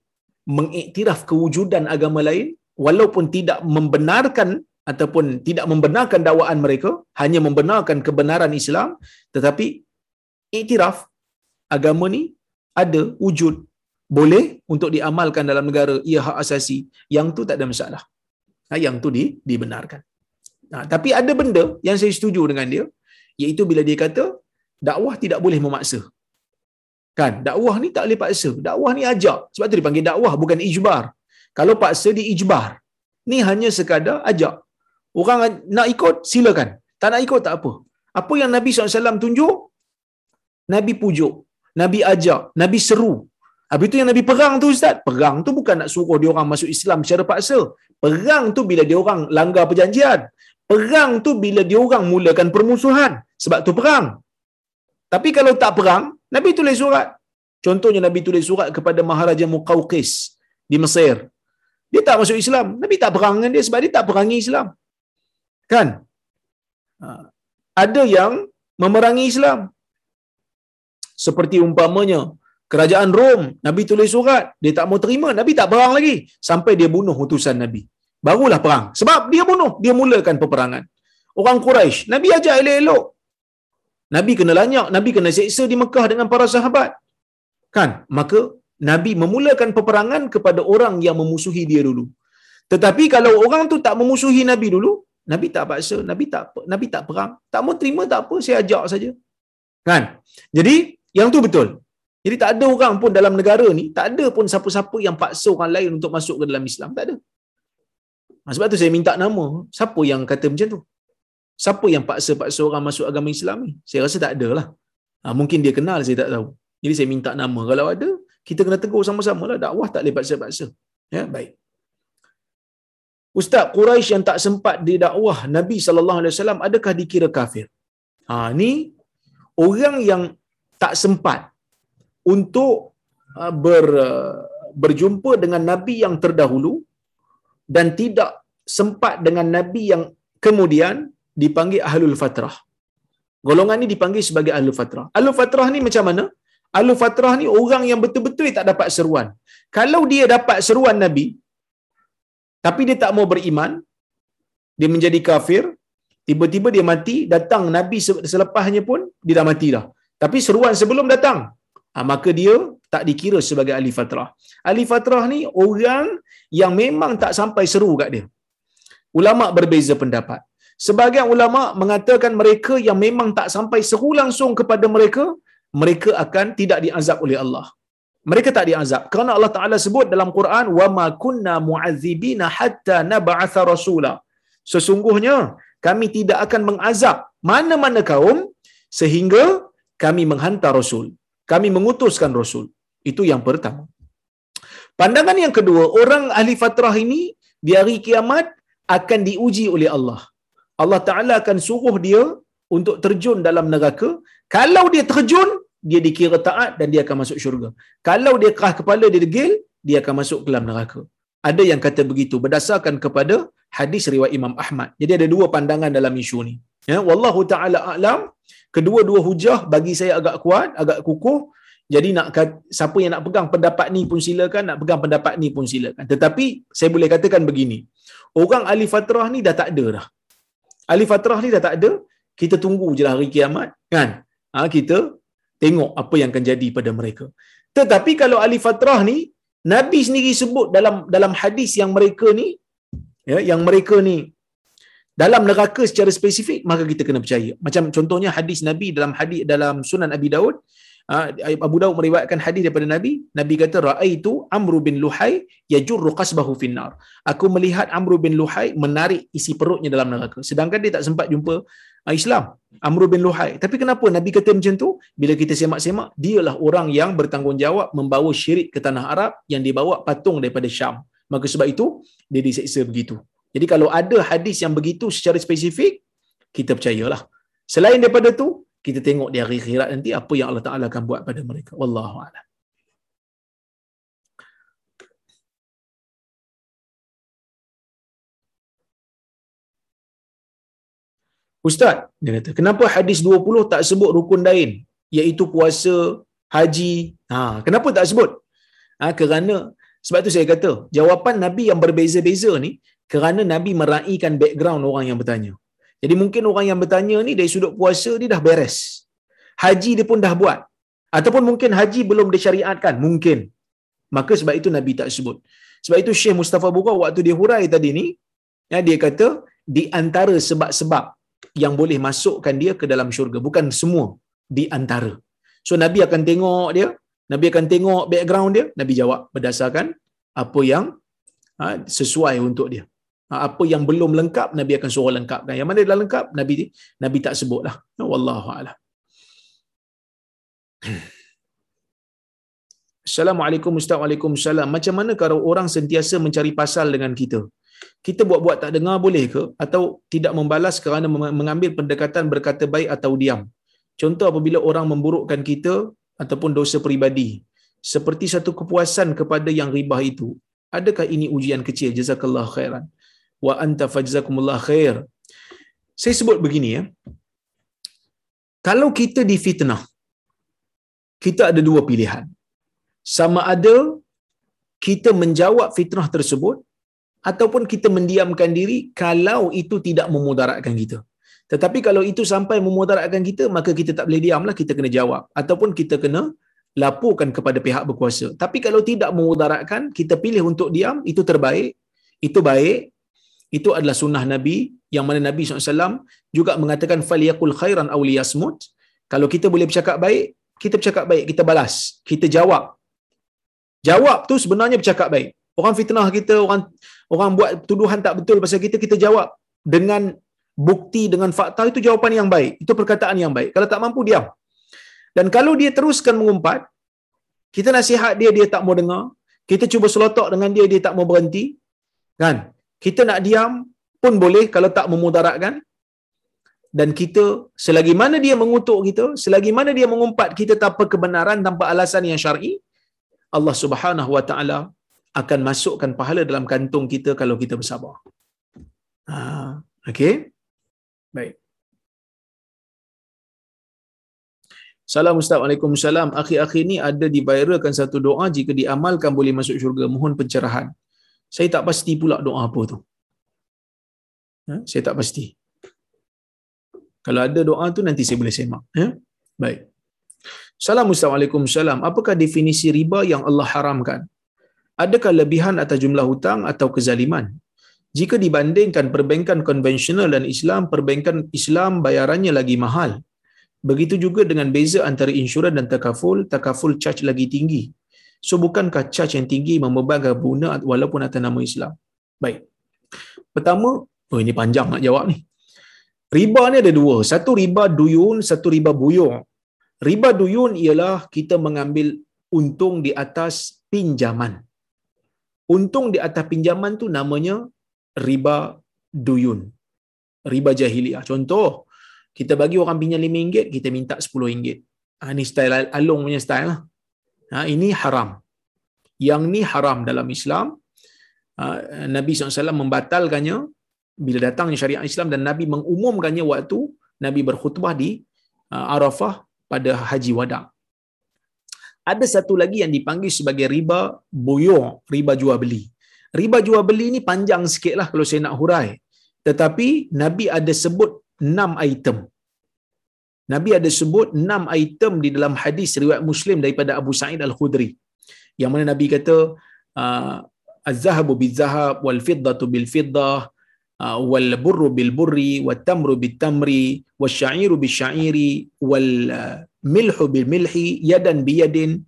mengiktiraf kewujudan agama lain walaupun tidak membenarkan ataupun tidak membenarkan dakwaan mereka, hanya membenarkan kebenaran Islam, tetapi iktiraf agama ni ada wujud boleh untuk diamalkan dalam negara ia hak asasi. Yang tu tak ada masalah. Ha, yang tu di, dibenarkan. Ha, tapi ada benda yang saya setuju dengan dia iaitu bila dia kata dakwah tidak boleh memaksa. Kan? Dakwah ni tak boleh paksa. Dakwah ni ajak. Sebab tu dipanggil dakwah bukan ijbar. Kalau paksa di ijbar. Ni hanya sekadar ajak Orang nak ikut, silakan. Tak nak ikut, tak apa. Apa yang Nabi SAW tunjuk, Nabi pujuk, Nabi ajak, Nabi seru. Habis itu yang Nabi perang tu Ustaz. Perang tu bukan nak suruh dia orang masuk Islam secara paksa. Perang tu bila dia orang langgar perjanjian. Perang tu bila dia orang mulakan permusuhan. Sebab tu perang. Tapi kalau tak perang, Nabi tulis surat. Contohnya Nabi tulis surat kepada Maharaja Muqawqis di Mesir. Dia tak masuk Islam. Nabi tak perang dengan dia sebab dia tak perangi Islam. Kan? Ada yang memerangi Islam. Seperti umpamanya, kerajaan Rom, Nabi tulis surat, dia tak mau terima, Nabi tak perang lagi. Sampai dia bunuh utusan Nabi. Barulah perang. Sebab dia bunuh, dia mulakan peperangan. Orang Quraisy, Nabi ajak elok-elok. Nabi kena lanyak, Nabi kena seksa di Mekah dengan para sahabat. Kan? Maka Nabi memulakan peperangan kepada orang yang memusuhi dia dulu. Tetapi kalau orang tu tak memusuhi Nabi dulu, Nabi tak paksa, Nabi tak Nabi tak perang. Tak mau terima tak apa, saya ajak saja. Kan? Jadi, yang tu betul. Jadi tak ada orang pun dalam negara ni, tak ada pun siapa-siapa yang paksa orang lain untuk masuk ke dalam Islam. Tak ada. Ha, sebab tu saya minta nama. Siapa yang kata macam tu? Siapa yang paksa-paksa orang masuk agama Islam ni? Saya rasa tak ada lah. Ha, mungkin dia kenal, saya tak tahu. Jadi saya minta nama. Kalau ada, kita kena tegur sama-sama lah. Dakwah tak boleh paksa-paksa. Ya, baik. Ustaz Quraisy yang tak sempat didakwah Nabi sallallahu alaihi wasallam adakah dikira kafir? Ha ni orang yang tak sempat untuk uh, ber berjumpa dengan nabi yang terdahulu dan tidak sempat dengan nabi yang kemudian dipanggil ahlul fatrah. Golongan ni dipanggil sebagai ahlul fatrah. Ahlul fatrah ni macam mana? Ahlul fatrah ni orang yang betul-betul tak dapat seruan. Kalau dia dapat seruan nabi, tapi dia tak mau beriman, dia menjadi kafir, tiba-tiba dia mati, datang Nabi selepasnya pun, dia dah mati dah. Tapi seruan sebelum datang, ha, maka dia tak dikira sebagai ahli fatrah. Ahli fatrah ni orang yang memang tak sampai seru kat dia. Ulama berbeza pendapat. Sebagian ulama mengatakan mereka yang memang tak sampai seru langsung kepada mereka, mereka akan tidak diazab oleh Allah mereka tak diazab. Kerana Allah Taala sebut dalam Quran wa ma kunna mu'azzibina hatta nab'atha rasula. Sesungguhnya kami tidak akan mengazab mana-mana kaum sehingga kami menghantar rasul. Kami mengutuskan rasul. Itu yang pertama. Pandangan yang kedua orang ahli fatrah ini di hari kiamat akan diuji oleh Allah. Allah Taala akan suruh dia untuk terjun dalam neraka. Kalau dia terjun dia dikira taat dan dia akan masuk syurga. Kalau dia kerah kepala, dia degil, dia akan masuk ke dalam neraka. Ada yang kata begitu berdasarkan kepada hadis riwayat Imam Ahmad. Jadi ada dua pandangan dalam isu ni. Ya, wallahu taala alam, kedua-dua hujah bagi saya agak kuat, agak kukuh. Jadi nak siapa yang nak pegang pendapat ni pun silakan, nak pegang pendapat ni pun silakan. Tetapi saya boleh katakan begini. Orang ahli fatrah ni dah tak ada dah. Ahli fatrah ni dah tak ada. Kita tunggu je lah hari kiamat. Kan? Ha, kita tengok apa yang akan jadi pada mereka. Tetapi kalau ahli fatrah ni, Nabi sendiri sebut dalam dalam hadis yang mereka ni, ya, yang mereka ni dalam neraka secara spesifik, maka kita kena percaya. Macam contohnya hadis Nabi dalam hadis dalam Sunan Abi Daud, Ah, Abu Daud meriwayatkan hadis daripada Nabi. Nabi kata raaitu Amr bin Luhai yajurru qasbahu finnar. Aku melihat Amr bin Luhai menarik isi perutnya dalam neraka. Sedangkan dia tak sempat jumpa Islam. Amr bin Luhai. Tapi kenapa Nabi kata macam tu? Bila kita semak-semak, dialah orang yang bertanggungjawab membawa syirik ke tanah Arab yang dibawa patung daripada Syam. Maka sebab itu dia diseksa begitu. Jadi kalau ada hadis yang begitu secara spesifik, kita percayalah. Selain daripada tu, kita tengok di hari akhirat nanti apa yang Allah Taala akan buat pada mereka wallahu Ustaz, dia kata, kenapa hadis 20 tak sebut rukun lain iaitu puasa, haji? Ha, kenapa tak sebut? Ha, kerana sebab tu saya kata, jawapan Nabi yang berbeza-beza ni kerana Nabi meraihkan background orang yang bertanya. Jadi mungkin orang yang bertanya ni dari sudut puasa dia dah beres. Haji dia pun dah buat. Ataupun mungkin haji belum disyariatkan. Mungkin. Maka sebab itu Nabi tak sebut. Sebab itu Syekh Mustafa Buka waktu dia hurai tadi ni, ya, dia kata di antara sebab-sebab yang boleh masukkan dia ke dalam syurga. Bukan semua. Di antara. So Nabi akan tengok dia. Nabi akan tengok background dia. Nabi jawab berdasarkan apa yang ha, sesuai untuk dia. Ha, apa yang belum lengkap Nabi akan suruh lengkapkan. Yang mana dah lengkap Nabi Nabi tak sebutlah. Wallahu a'lam. Assalamualaikum Ustaz Waalaikumsalam. Macam mana kalau orang sentiasa mencari pasal dengan kita? Kita buat-buat tak dengar boleh ke? Atau tidak membalas kerana mengambil pendekatan berkata baik atau diam? Contoh apabila orang memburukkan kita ataupun dosa peribadi. Seperti satu kepuasan kepada yang ribah itu. Adakah ini ujian kecil? Jazakallah khairan wa anta fajzakumullah khair. Saya sebut begini ya. Kalau kita difitnah, kita ada dua pilihan. Sama ada kita menjawab fitnah tersebut ataupun kita mendiamkan diri kalau itu tidak memudaratkan kita. Tetapi kalau itu sampai memudaratkan kita, maka kita tak boleh diamlah, kita kena jawab. Ataupun kita kena laporkan kepada pihak berkuasa. Tapi kalau tidak memudaratkan, kita pilih untuk diam, itu terbaik. Itu baik itu adalah sunnah Nabi yang mana Nabi SAW juga mengatakan khairan aw liyasmut kalau kita boleh bercakap baik kita bercakap baik kita balas kita jawab jawab tu sebenarnya bercakap baik orang fitnah kita orang orang buat tuduhan tak betul pasal kita kita jawab dengan bukti dengan fakta. Itu jawapan yang baik. Itu perkataan yang baik. Kalau tak mampu diam. Dan kalau dia teruskan mengumpat kita nasihat dia dia tak mau dengar. Kita cuba selotok dengan dia dia tak mau berhenti. Kan? Kita nak diam pun boleh kalau tak memudaratkan. Dan kita selagi mana dia mengutuk kita selagi mana dia mengumpat kita tanpa kebenaran tanpa alasan yang syar'i Allah Subhanahu wa taala akan masukkan pahala dalam kantung kita kalau kita bersabar. Ha, okey. Baik. Salam Ustaz, Waalaikumsalam. Akhir-akhir ni ada diviralkan satu doa jika diamalkan boleh masuk syurga. Mohon pencerahan saya tak pasti pula doa apa tu. Ha? Saya tak pasti. Kalau ada doa tu nanti saya boleh semak. Ya? Baik. Assalamualaikum salam. Apakah definisi riba yang Allah haramkan? Adakah lebihan atas jumlah hutang atau kezaliman? Jika dibandingkan perbankan konvensional dan Islam, perbankan Islam bayarannya lagi mahal. Begitu juga dengan beza antara insurans dan takaful, takaful charge lagi tinggi. So bukankah charge yang tinggi membebankan guna walaupun atas nama Islam? Baik. Pertama, oh ini panjang nak jawab ni. Riba ni ada dua. Satu riba duyun, satu riba buyur. Riba duyun ialah kita mengambil untung di atas pinjaman. Untung di atas pinjaman tu namanya riba duyun. Riba jahiliah. Contoh, kita bagi orang pinjam RM5, kita minta RM10. Ha, ini style alung punya style lah. Ha, ini haram. Yang ni haram dalam Islam. Ha, Nabi SAW membatalkannya bila datangnya syariat Islam dan Nabi mengumumkannya waktu Nabi berkhutbah di uh, Arafah pada Haji Wada. Ada satu lagi yang dipanggil sebagai riba buyur, riba jual beli. Riba jual beli ni panjang sikit lah kalau saya nak hurai. Tetapi Nabi ada sebut enam item. Nabi ada sebut enam item di dalam hadis riwayat Muslim daripada Abu Sa'id Al-Khudri. Yang mana Nabi kata, uh, Az-zahabu bil-zahab, wal-fiddatu bil-fiddah, uh, wal-burru bil-burri, wal-tamru bil-tamri, wal-sya'iru bil-sya'iri, wal-milhu bil-milhi, yadan biyadin,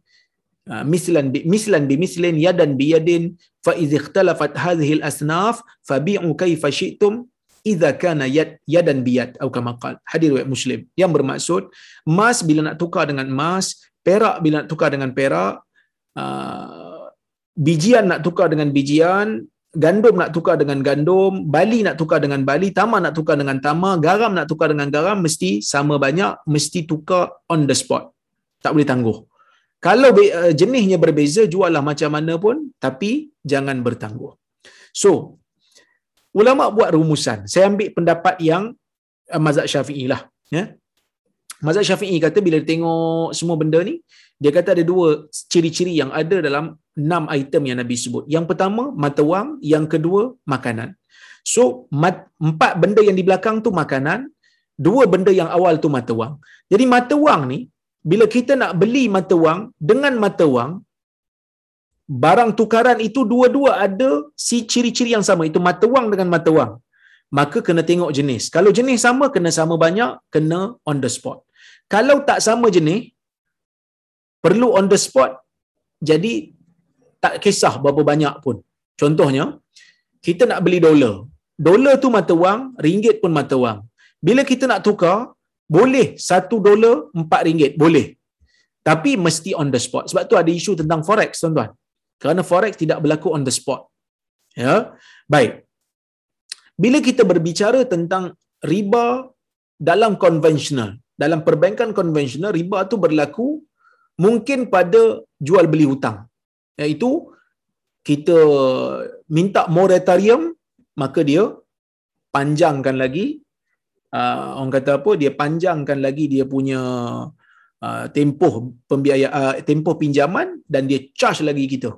uh, mislan bi mislan bi mislin yadan bi yadin. Fa idh ikhtalafat hadhihi al asnaf fabi'u kayfa syi'tum idza kana yad yadan biyad atau kama qal. Hadis riwayat muslim. Yang bermaksud emas bila nak tukar dengan emas perak bila nak tukar dengan perak uh, bijian nak tukar dengan bijian gandum nak tukar dengan gandum bali nak tukar dengan bali tama nak tukar dengan tama garam nak tukar dengan garam mesti sama banyak mesti tukar on the spot tak boleh tangguh kalau uh, jenisnya berbeza juallah macam mana pun tapi jangan bertangguh so ulama buat rumusan. Saya ambil pendapat yang uh, mazhab Syafi'i lah. Ya. Mazhab Syafi'i kata bila tengok semua benda ni, dia kata ada dua ciri-ciri yang ada dalam enam item yang Nabi sebut. Yang pertama, mata wang. Yang kedua, makanan. So, mat, empat benda yang di belakang tu makanan. Dua benda yang awal tu mata wang. Jadi mata wang ni, bila kita nak beli mata wang, dengan mata wang, barang tukaran itu dua-dua ada si ciri-ciri yang sama itu mata wang dengan mata wang maka kena tengok jenis kalau jenis sama kena sama banyak kena on the spot kalau tak sama jenis perlu on the spot jadi tak kisah berapa banyak pun contohnya kita nak beli dolar dolar tu mata wang ringgit pun mata wang bila kita nak tukar boleh satu dolar empat ringgit boleh tapi mesti on the spot sebab tu ada isu tentang forex tuan-tuan kerana forex tidak berlaku on the spot. Ya. Baik. Bila kita berbicara tentang riba dalam konvensional, dalam perbankan konvensional riba tu berlaku mungkin pada jual beli hutang. Iaitu kita minta moratorium maka dia panjangkan lagi uh, orang kata apa dia panjangkan lagi dia punya uh, tempoh pembiayaan uh, tempoh pinjaman dan dia charge lagi kita.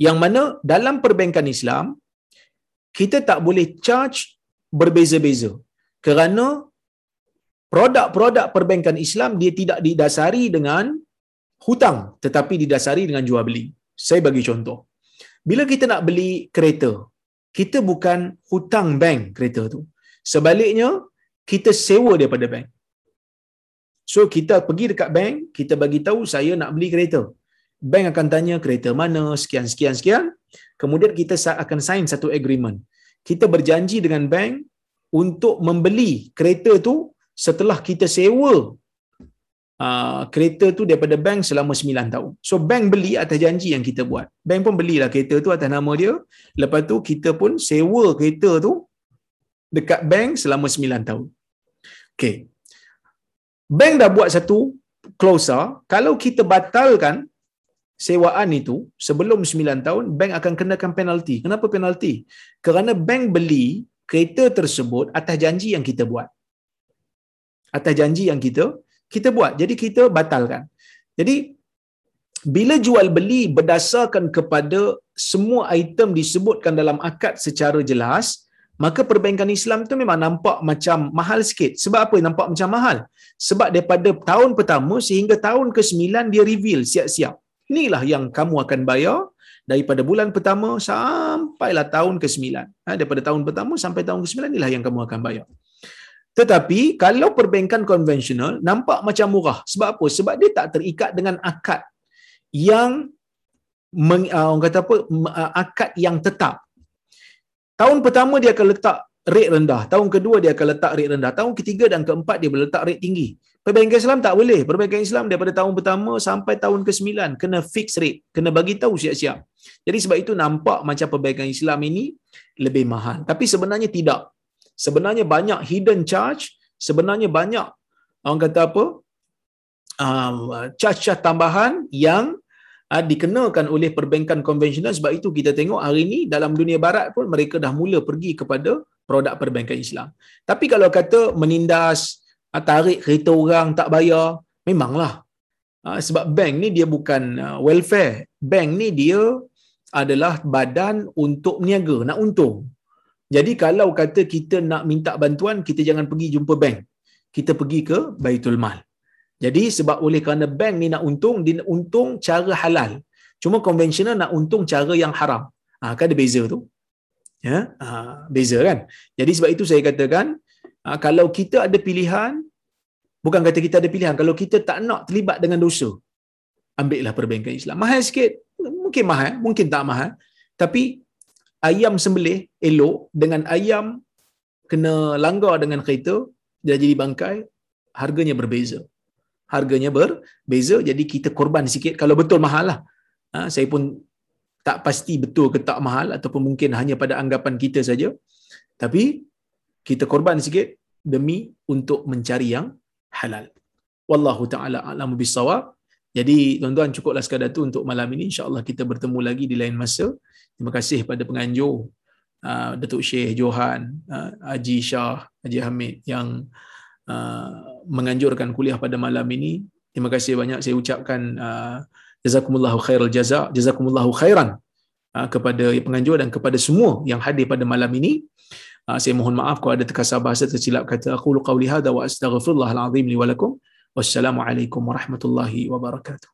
Yang mana dalam perbankan Islam kita tak boleh charge berbeza-beza. Kerana produk-produk perbankan Islam dia tidak didasari dengan hutang tetapi didasari dengan jual beli. Saya bagi contoh. Bila kita nak beli kereta, kita bukan hutang bank kereta tu. Sebaliknya, kita sewa daripada bank. So kita pergi dekat bank, kita bagi tahu saya nak beli kereta bank akan tanya kereta mana sekian sekian sekian kemudian kita akan sign satu agreement kita berjanji dengan bank untuk membeli kereta tu setelah kita sewa uh, kereta tu daripada bank selama 9 tahun so bank beli atas janji yang kita buat bank pun belilah kereta tu atas nama dia lepas tu kita pun sewa kereta tu dekat bank selama 9 tahun Okay. bank dah buat satu closer kalau kita batalkan sewaan itu sebelum 9 tahun bank akan kenakan penalti. Kenapa penalti? Kerana bank beli kereta tersebut atas janji yang kita buat. Atas janji yang kita kita buat. Jadi kita batalkan. Jadi bila jual beli berdasarkan kepada semua item disebutkan dalam akad secara jelas, maka perbankan Islam tu memang nampak macam mahal sikit. Sebab apa nampak macam mahal? Sebab daripada tahun pertama sehingga tahun ke-9 dia reveal siap-siap. Inilah yang kamu akan bayar daripada bulan pertama sampailah tahun ke-9. Ha, daripada tahun pertama sampai tahun ke-9 inilah yang kamu akan bayar. Tetapi kalau perbankan konvensional nampak macam murah. Sebab apa? Sebab dia tak terikat dengan akad yang meng, uh, orang kata apa uh, akad yang tetap. Tahun pertama dia akan letak rate rendah, tahun kedua dia akan letak rate rendah, tahun ketiga dan keempat dia boleh letak rate tinggi. Perbankan Islam tak boleh. Perbankan Islam daripada tahun pertama sampai tahun ke-9 kena fix rate, kena bagi tahu siap-siap. Jadi sebab itu nampak macam perbankan Islam ini lebih mahal. Tapi sebenarnya tidak. Sebenarnya banyak hidden charge, sebenarnya banyak orang kata apa? Um, charge-charge tambahan yang uh, dikenakan oleh perbankan konvensional sebab itu kita tengok hari ini dalam dunia barat pun mereka dah mula pergi kepada produk perbankan Islam. Tapi kalau kata menindas uh, tarik kereta orang tak bayar, memanglah. Uh, sebab bank ni dia bukan uh, welfare. Bank ni dia adalah badan untuk niaga, nak untung. Jadi kalau kata kita nak minta bantuan, kita jangan pergi jumpa bank. Kita pergi ke Baitul Mal. Jadi sebab oleh kerana bank ni nak untung, dia nak untung cara halal. Cuma konvensional nak untung cara yang haram. Ha, kan ada beza tu. Ya, ha, beza kan. Jadi sebab itu saya katakan, ha, kalau kita ada pilihan, bukan kata kita ada pilihan, kalau kita tak nak terlibat dengan dosa, ambillah perbankan Islam. Mahal sikit, mungkin mahal, mungkin tak mahal. Tapi ayam sembelih elok dengan ayam kena langgar dengan kereta, dia jadi bangkai, harganya berbeza. Harganya berbeza jadi kita korban sikit. Kalau betul mahal lah. Ha, saya pun tak pasti betul ke tak mahal ataupun mungkin hanya pada anggapan kita saja. Tapi kita korban sikit demi untuk mencari yang halal. Wallahu taala alam bisawab jadi tuan-tuan cukuplah sekadar tu untuk malam ini. Insyaallah kita bertemu lagi di lain masa terima kasih pada penganjur uh, Datuk Syekh Johan uh, Haji Shah Haji Hamid yang Uh, menganjurkan kuliah pada malam ini. Terima kasih banyak saya ucapkan jazakumullahu khairal jaza, jazakumullahu khairan kepada penganjur dan kepada semua yang hadir pada malam ini. Saya mohon maaf kalau ada terkasar bahasa tersilap kata aku qauli hadza wa astaghfirullahal azim li wa lakum. Wassalamualaikum warahmatullahi wabarakatuh.